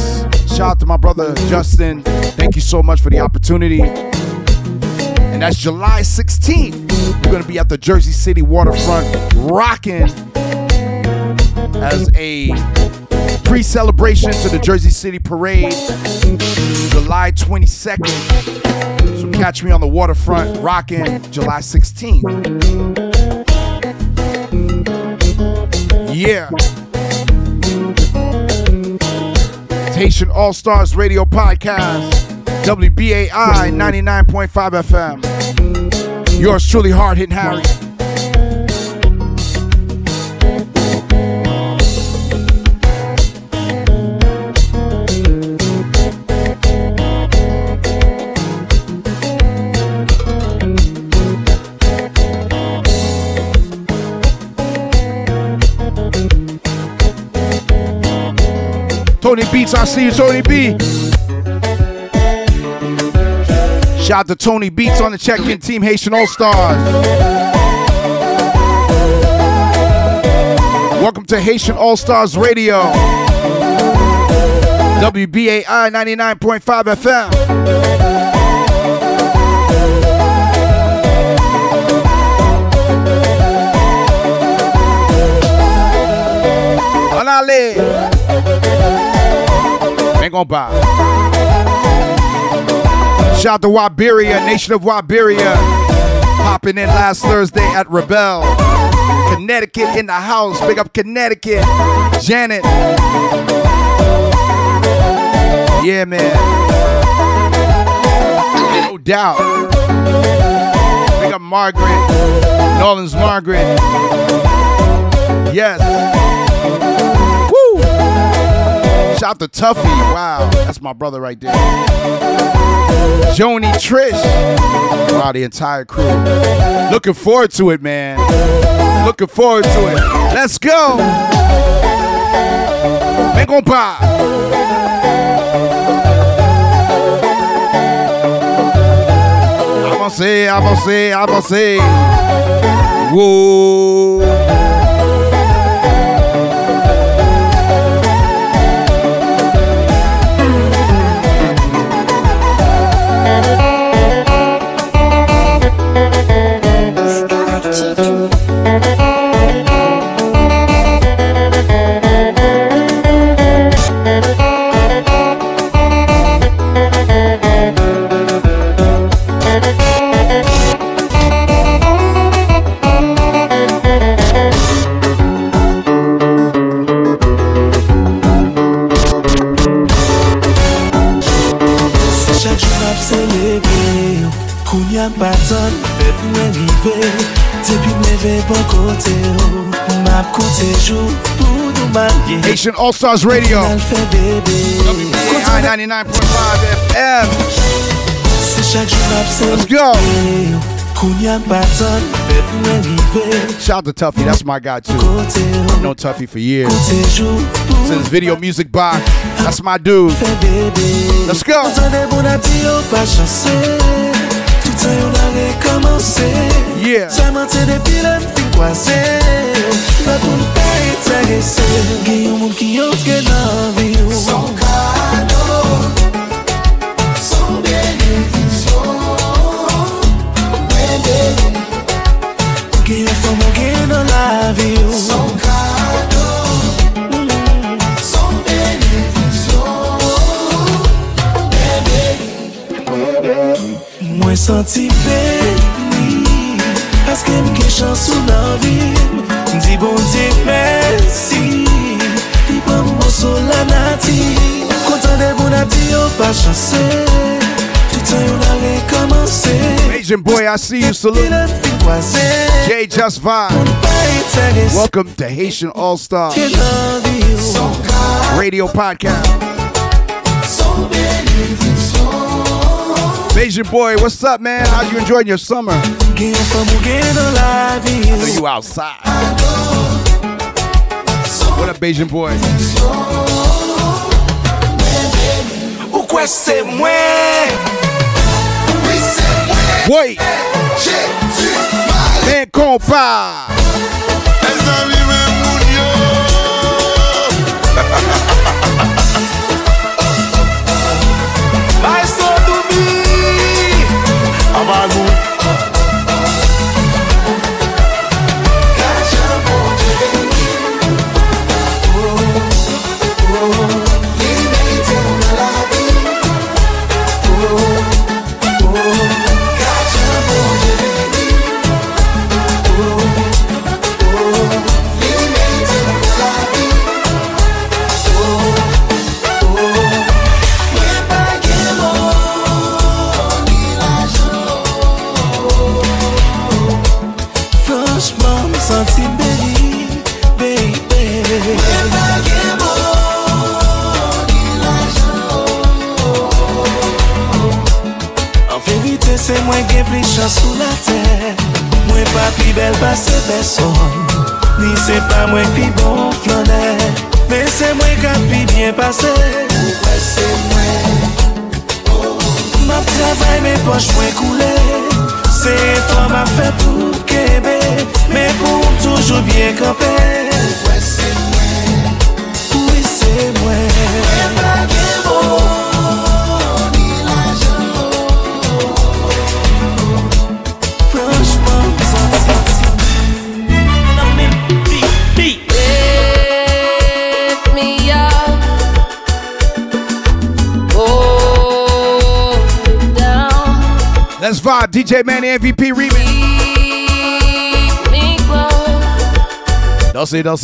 Shout out to my brother Justin. Thank you so much for the opportunity. And that's July 16th. We're gonna be at the Jersey City waterfront rocking as a pre-celebration to the Jersey City Parade, July 22nd. So catch me on the waterfront rocking July 16th. Yeah. Haitian All Stars Radio Podcast, WBAI 99.5 FM. Yours truly, hard hitting Harry. Tony Beats, I see you, Tony B. Shout out to Tony Beats on the check-in team, Haitian All Stars. Welcome to Haitian All Stars Radio. WBAI 99.5 FM. Gonna buy. Shout out to Waberia, Nation of Waberia. Popping in last Thursday at Rebel. Connecticut in the house. Big up Connecticut. Janet. Yeah, man. No doubt. Big up Margaret. Nolan's Margaret. Yes. Shout out to Tuffy. Wow, that's my brother right there. Joni Trish. Wow, the entire crew. Looking forward to it, man. Looking forward to it. Let's go. Vem comprar. Avancei, avancei, avancei. Uou. Haitian All Stars Radio. WBAI 99.5 FM. Let's go. Shout out to Tuffy, that's my guy too. I've known Tuffy for years. Since video music box, that's my dude. Let's go. Tan yon ane komanse Jaman te depi lem fin kwaze Mwen pou nta eterese Gen yon moun ki yon tke nan vi Son kado Son benedisyon Mwen deni Gen yon fom gen nan la vi Son kado Santi Paske mke chansou nan vim Di bon di mersi moso la nati Kontan de bon ati yo pa chanse Toutan yo la rekomanse Asian boy, I see you. Salute. J Just Vibe. Welcome to Haitian All Stars Ke nan vi yo Radio Podcast. Asian boy, what's up, man? How you enjoying your summer? Gen yon fò moun gen nan la vi yo Are you outside? What up, Asian boy? Ou kwe se mwen Wait. Man, compa. *laughs* cavalo. pli chans sou la ter Mwen pa pli bel pa se beson Ni se pa mwen pi bon flaner Men se mwen ka pi bien pase. Mwen se mwen Map travay men poch mwen koule. Se to ma fe pou kebe Men pou toujou bien kope Mwen se mwen Mwen se mwen. Mwen pa gen bon Let's vibe. DJ Manny MVP remix. me close, Don't say, don't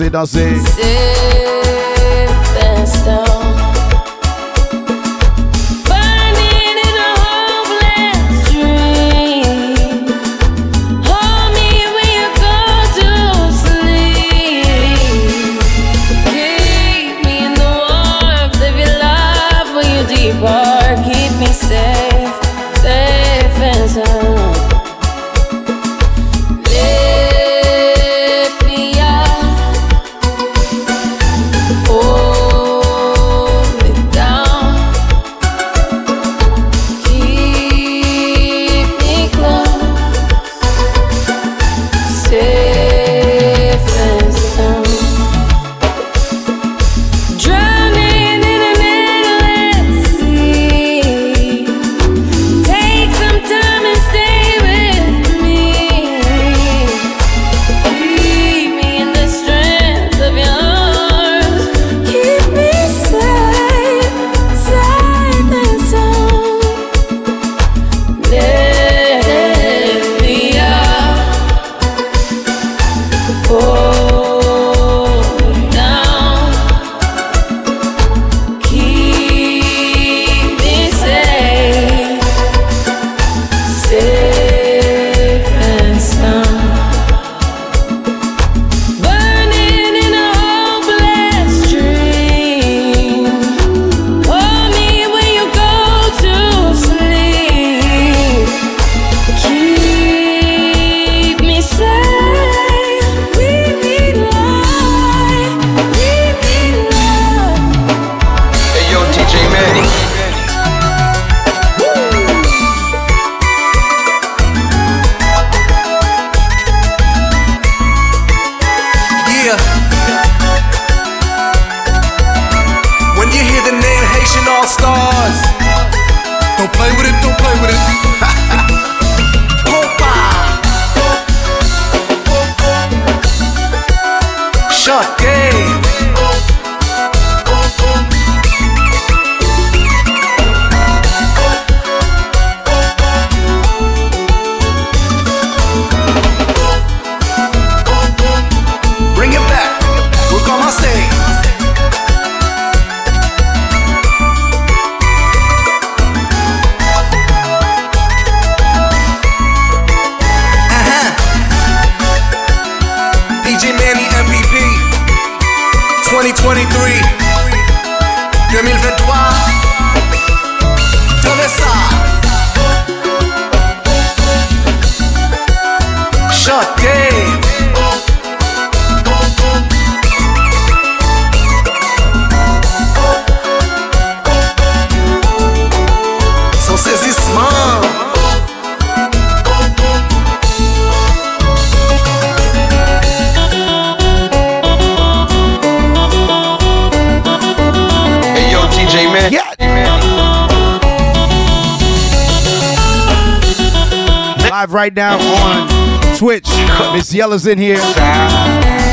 Yella's in here.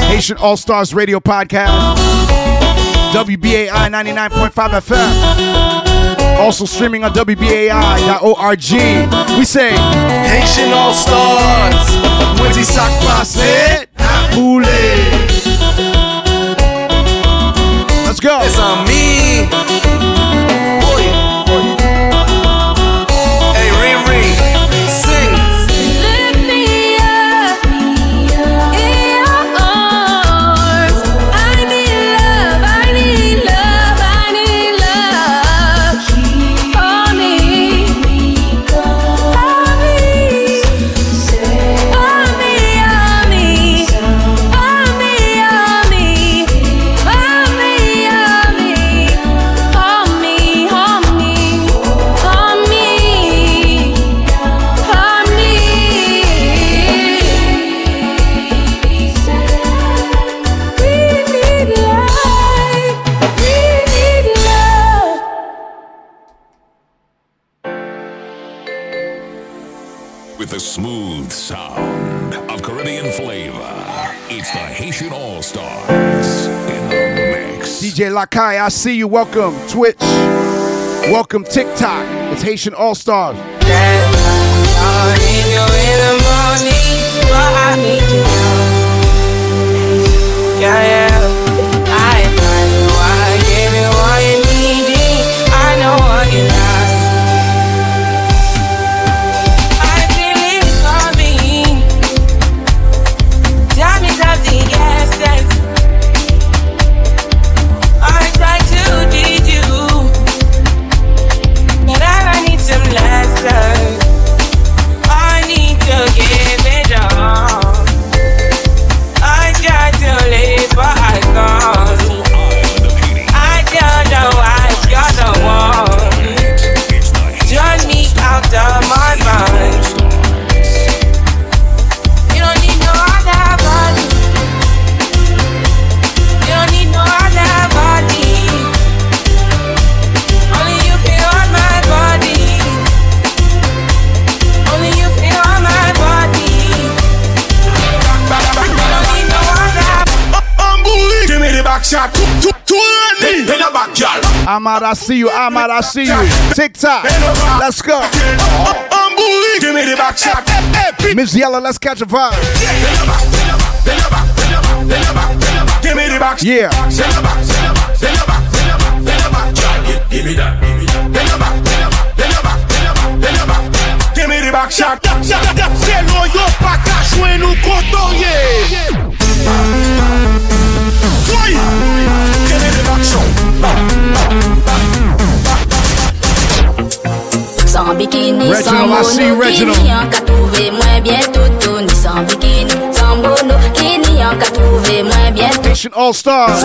Haitian All Stars Radio Podcast. WBAI 99.5 FM. Also streaming on WBAI.org. We say Haitian All Stars. Wendy sak pase. Let's Lakai, I see you. Welcome Twitch. Welcome TikTok. It's Haitian All Stars. I need Ahmad, I see you. Ahmad, I see you. TikTok. Let's go. Give me the back shot. Miss Yella, let's catch a vibe. Give me the back. Yeah. Give me that. Give me the back shot. Se lo yo pa' cacho en un cotón, yeah. Fly. Give me the back Sans bikini, Reginald, sans I see Reginald. Kini an ka trouve mwen bien toutou Ni sans bikini, sans mono Kini an ka trouve mwen bien toutou Haitian All Stars.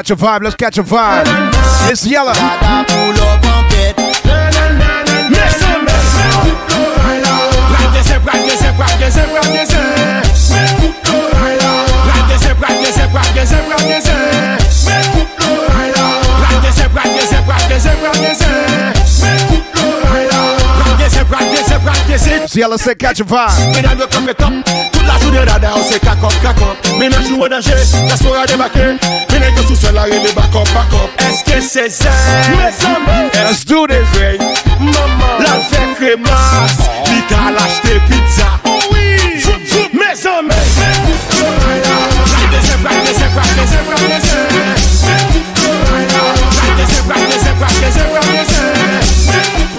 catch a vibe. Let's catch a vibe. It's yellow. practice it, practice it. See, I say catch a vibe. Me dan yo come it up. Toute la journée dada, on se kakop, kakop. Me nan jou an danger, la soirée débarqué. Me nan yo sous seul la rue, back up, back up. Est-ce que c'est ça? Let's do this. Maman, la fête crémasse. L'Ital oh. acheté pizza. Oui. Mes amis. Practice it, practice it, practice it, practice it. Practice it, practice it, practice it, practice it.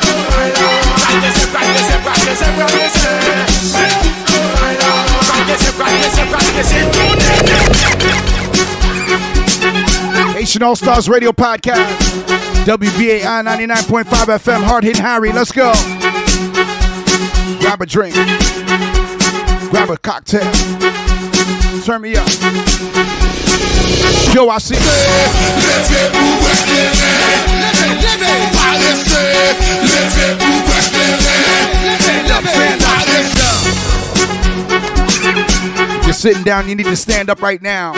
Haitian All Stars Radio Podcast. WBAI 99.5 FM. Hard Hit Harry. Let's go. Grab a drink. Grab a cocktail. Turn me up. Yo, I see. You're sitting down, you need to stand up right now.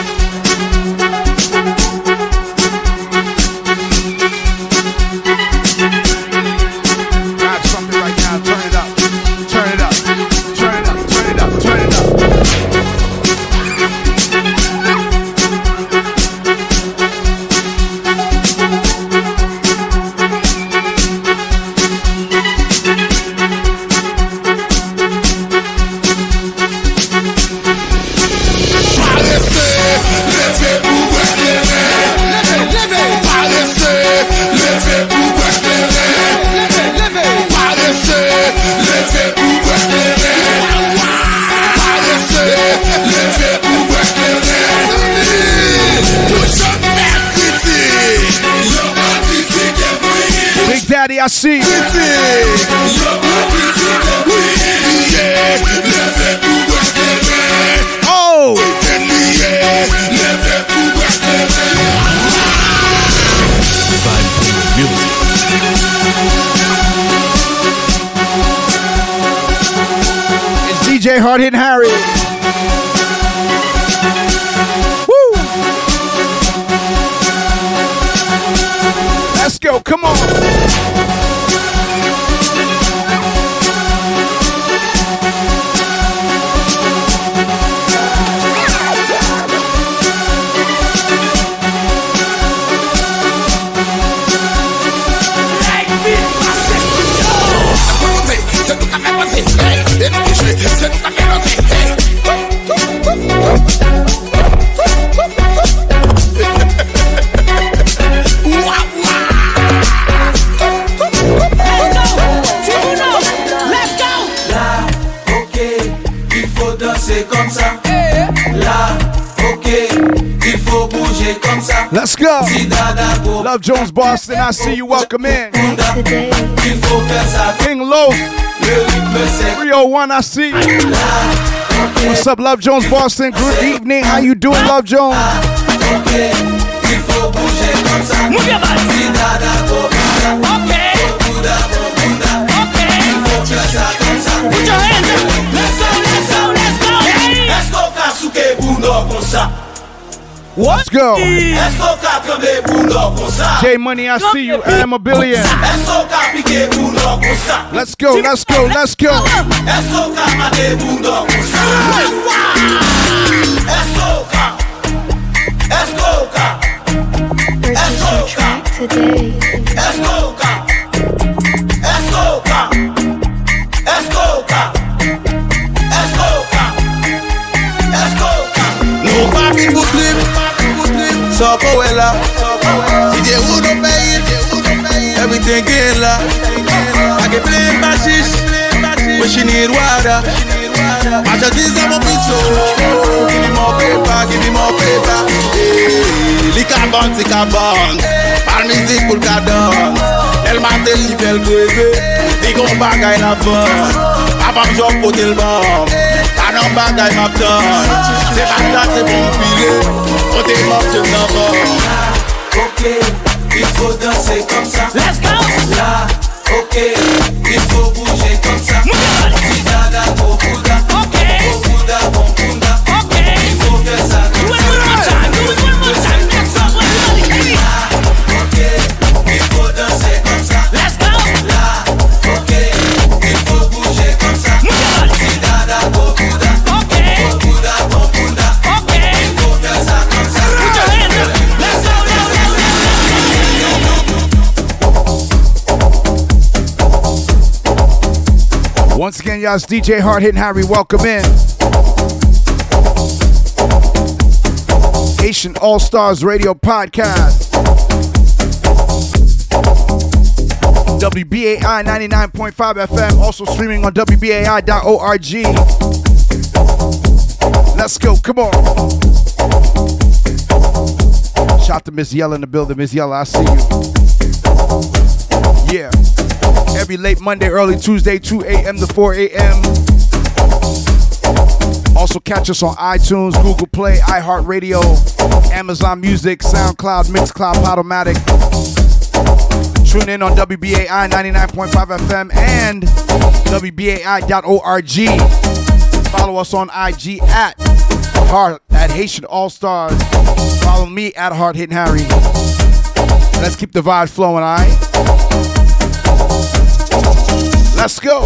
Daddy, I see. Oh! It's DJ Hard Hitting Harry. Go, come on. Là, Let's go. Love Jones Boston, I see you. Welcome in. King Low. 301, I see you. What's up, Love Jones Boston? Good evening. How you doing, Love Jones? Put your hands up. Let's go, let's go, let's go. Let's go, Kasuke, Bundo, Gonsa. What? Let's go. J Money, I see you. I am a billion. Let's go, let's go, let's go. Today. Escoca, Escoca, Nobody will live. talk away la. DJ who don't pay it, everything get la. I can play bashes, but she need water. I just need some more pizza. Give me more paper, give me more paper. Lick a bun, tick a bun. Par music pou l'ka don. El matel li fel kweze. Di kon bagay la bon. Apam jok potel bon. T'as non bagaille ma tonne C'est pas là, c'est bon filet Côté mort, je m'en vais Ok, il faut danser comme ça. Let's go. Là, ok, il faut bouger comme ça. Si dada, bokuda, bokuda, bokuda. Ok, Once again, y'all, it's DJ Hard Hitting Harry. Welcome in. Haitian All Stars Radio Podcast. WBAI 99.5 FM, also streaming on WBAI.org. Let's go, come on. Shout to Miss Yella in the building. Miss Yella, I see you. Yeah. Every late Monday, early Tuesday, 2 a.m. to 4 a.m. Also catch us on iTunes, Google Play, iHeartRadio, Amazon Music, SoundCloud, Mixcloud, Podomatic. Tune in on WBAI 99.5 FM and WBAI.org. Follow us on IG at Heart at Haitian All Stars. Follow me at Hard Hitting Harry. Let's keep the vibes flowing, alright? Let's go.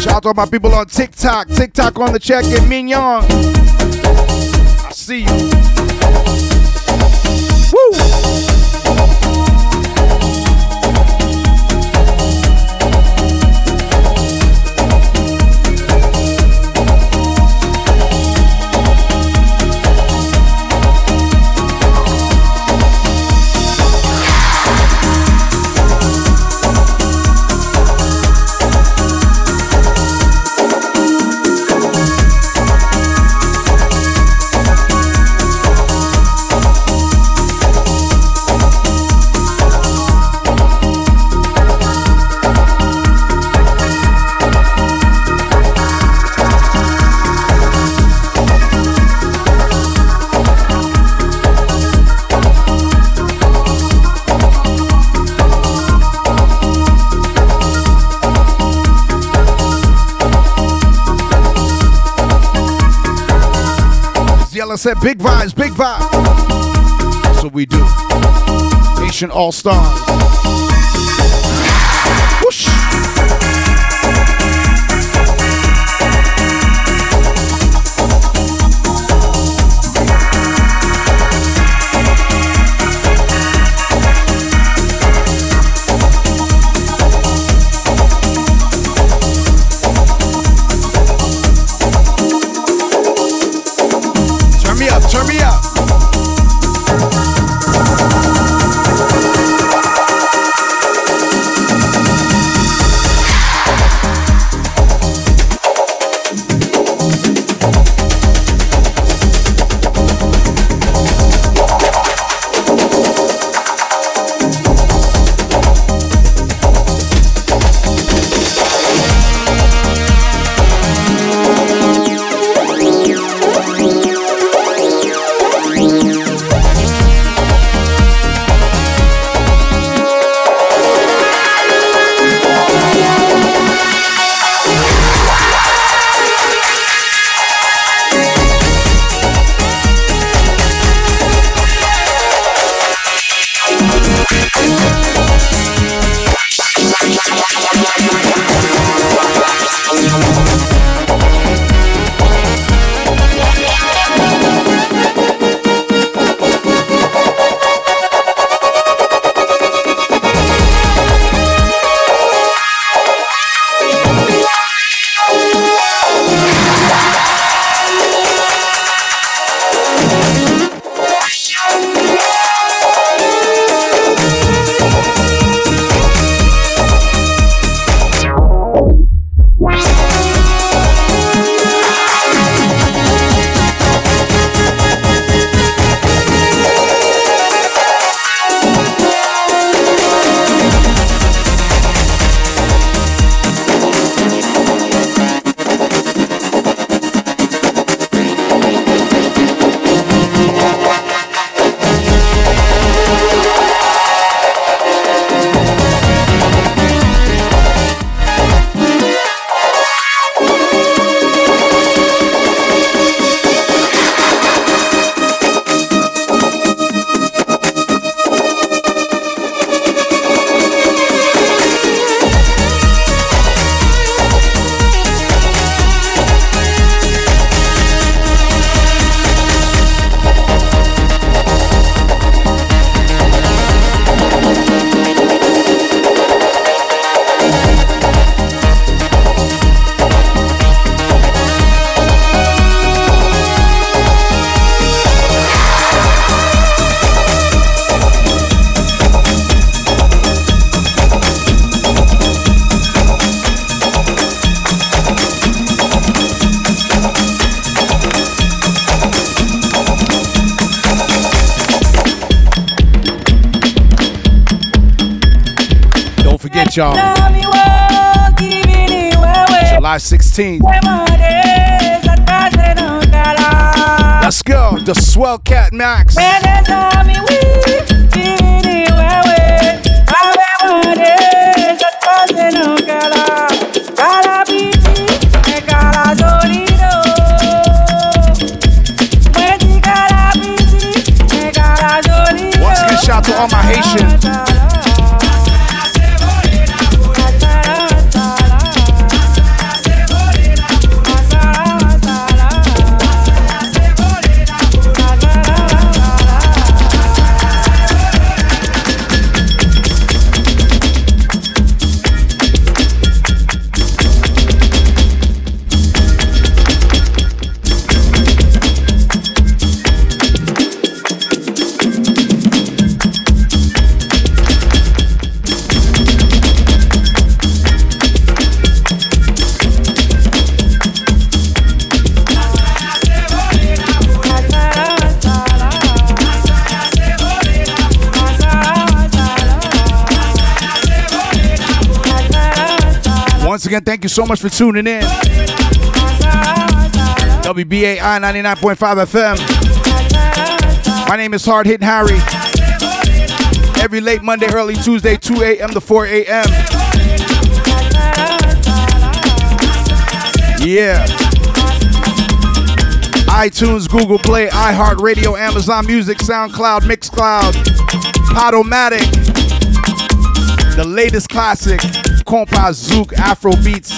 Shout out to my people on TikTok. TikTok on the check and Mignon. I see you. Said, big vibes, big vibes. That's what we do. Haitian All Stars. Y'all. July 16th. Wemode satase nankala Let's go. The Swell Cat Max. Once again, shout out to all my Haitians. Again, thank you so much for tuning in. WBAI 99.5 FM. My name is Hard Hitting Harry. Every late Monday, early Tuesday, 2 a.m. to 4 a.m. Yeah. iTunes, Google Play, iHeartRadio, Amazon Music, SoundCloud, Mixcloud, Podomatic. The latest classic, Compa Zouk, Afro Beats,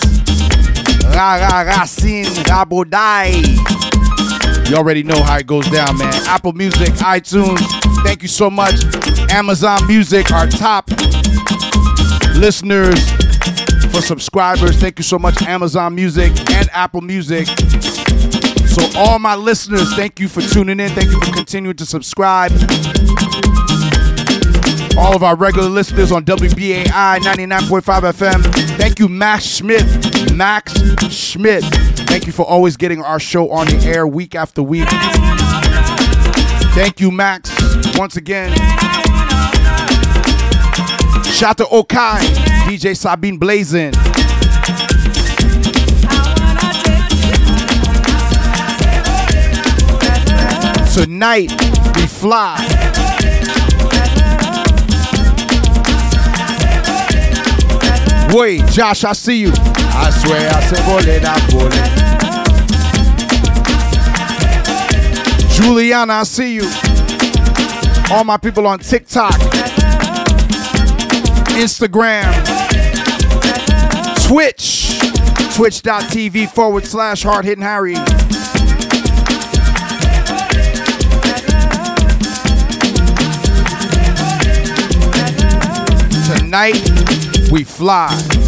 Ra Ra Racine, Raboday. You already know how it goes down, man. Apple Music, iTunes, thank you so much. Amazon Music, our top listeners for subscribers. Thank you so much, Amazon Music and Apple Music. So, all my listeners, thank you for tuning in. Thank you for continuing to subscribe. All of our regular listeners on WBAI 99.5 FM. Thank you, Max Schmidt. Max Schmidt. Thank you for always getting our show on the air week after week. Thank you, Max, once again. Shout to Okai, DJ Sabine Blazin. Tonight, we fly. Wait, Josh, I see you. I swear I said bullet, I bullet. Juliana, I see you. All my people on TikTok, Instagram, Twitch, twitch.tv forward slash hard hitting Harry. Tonight, we fly.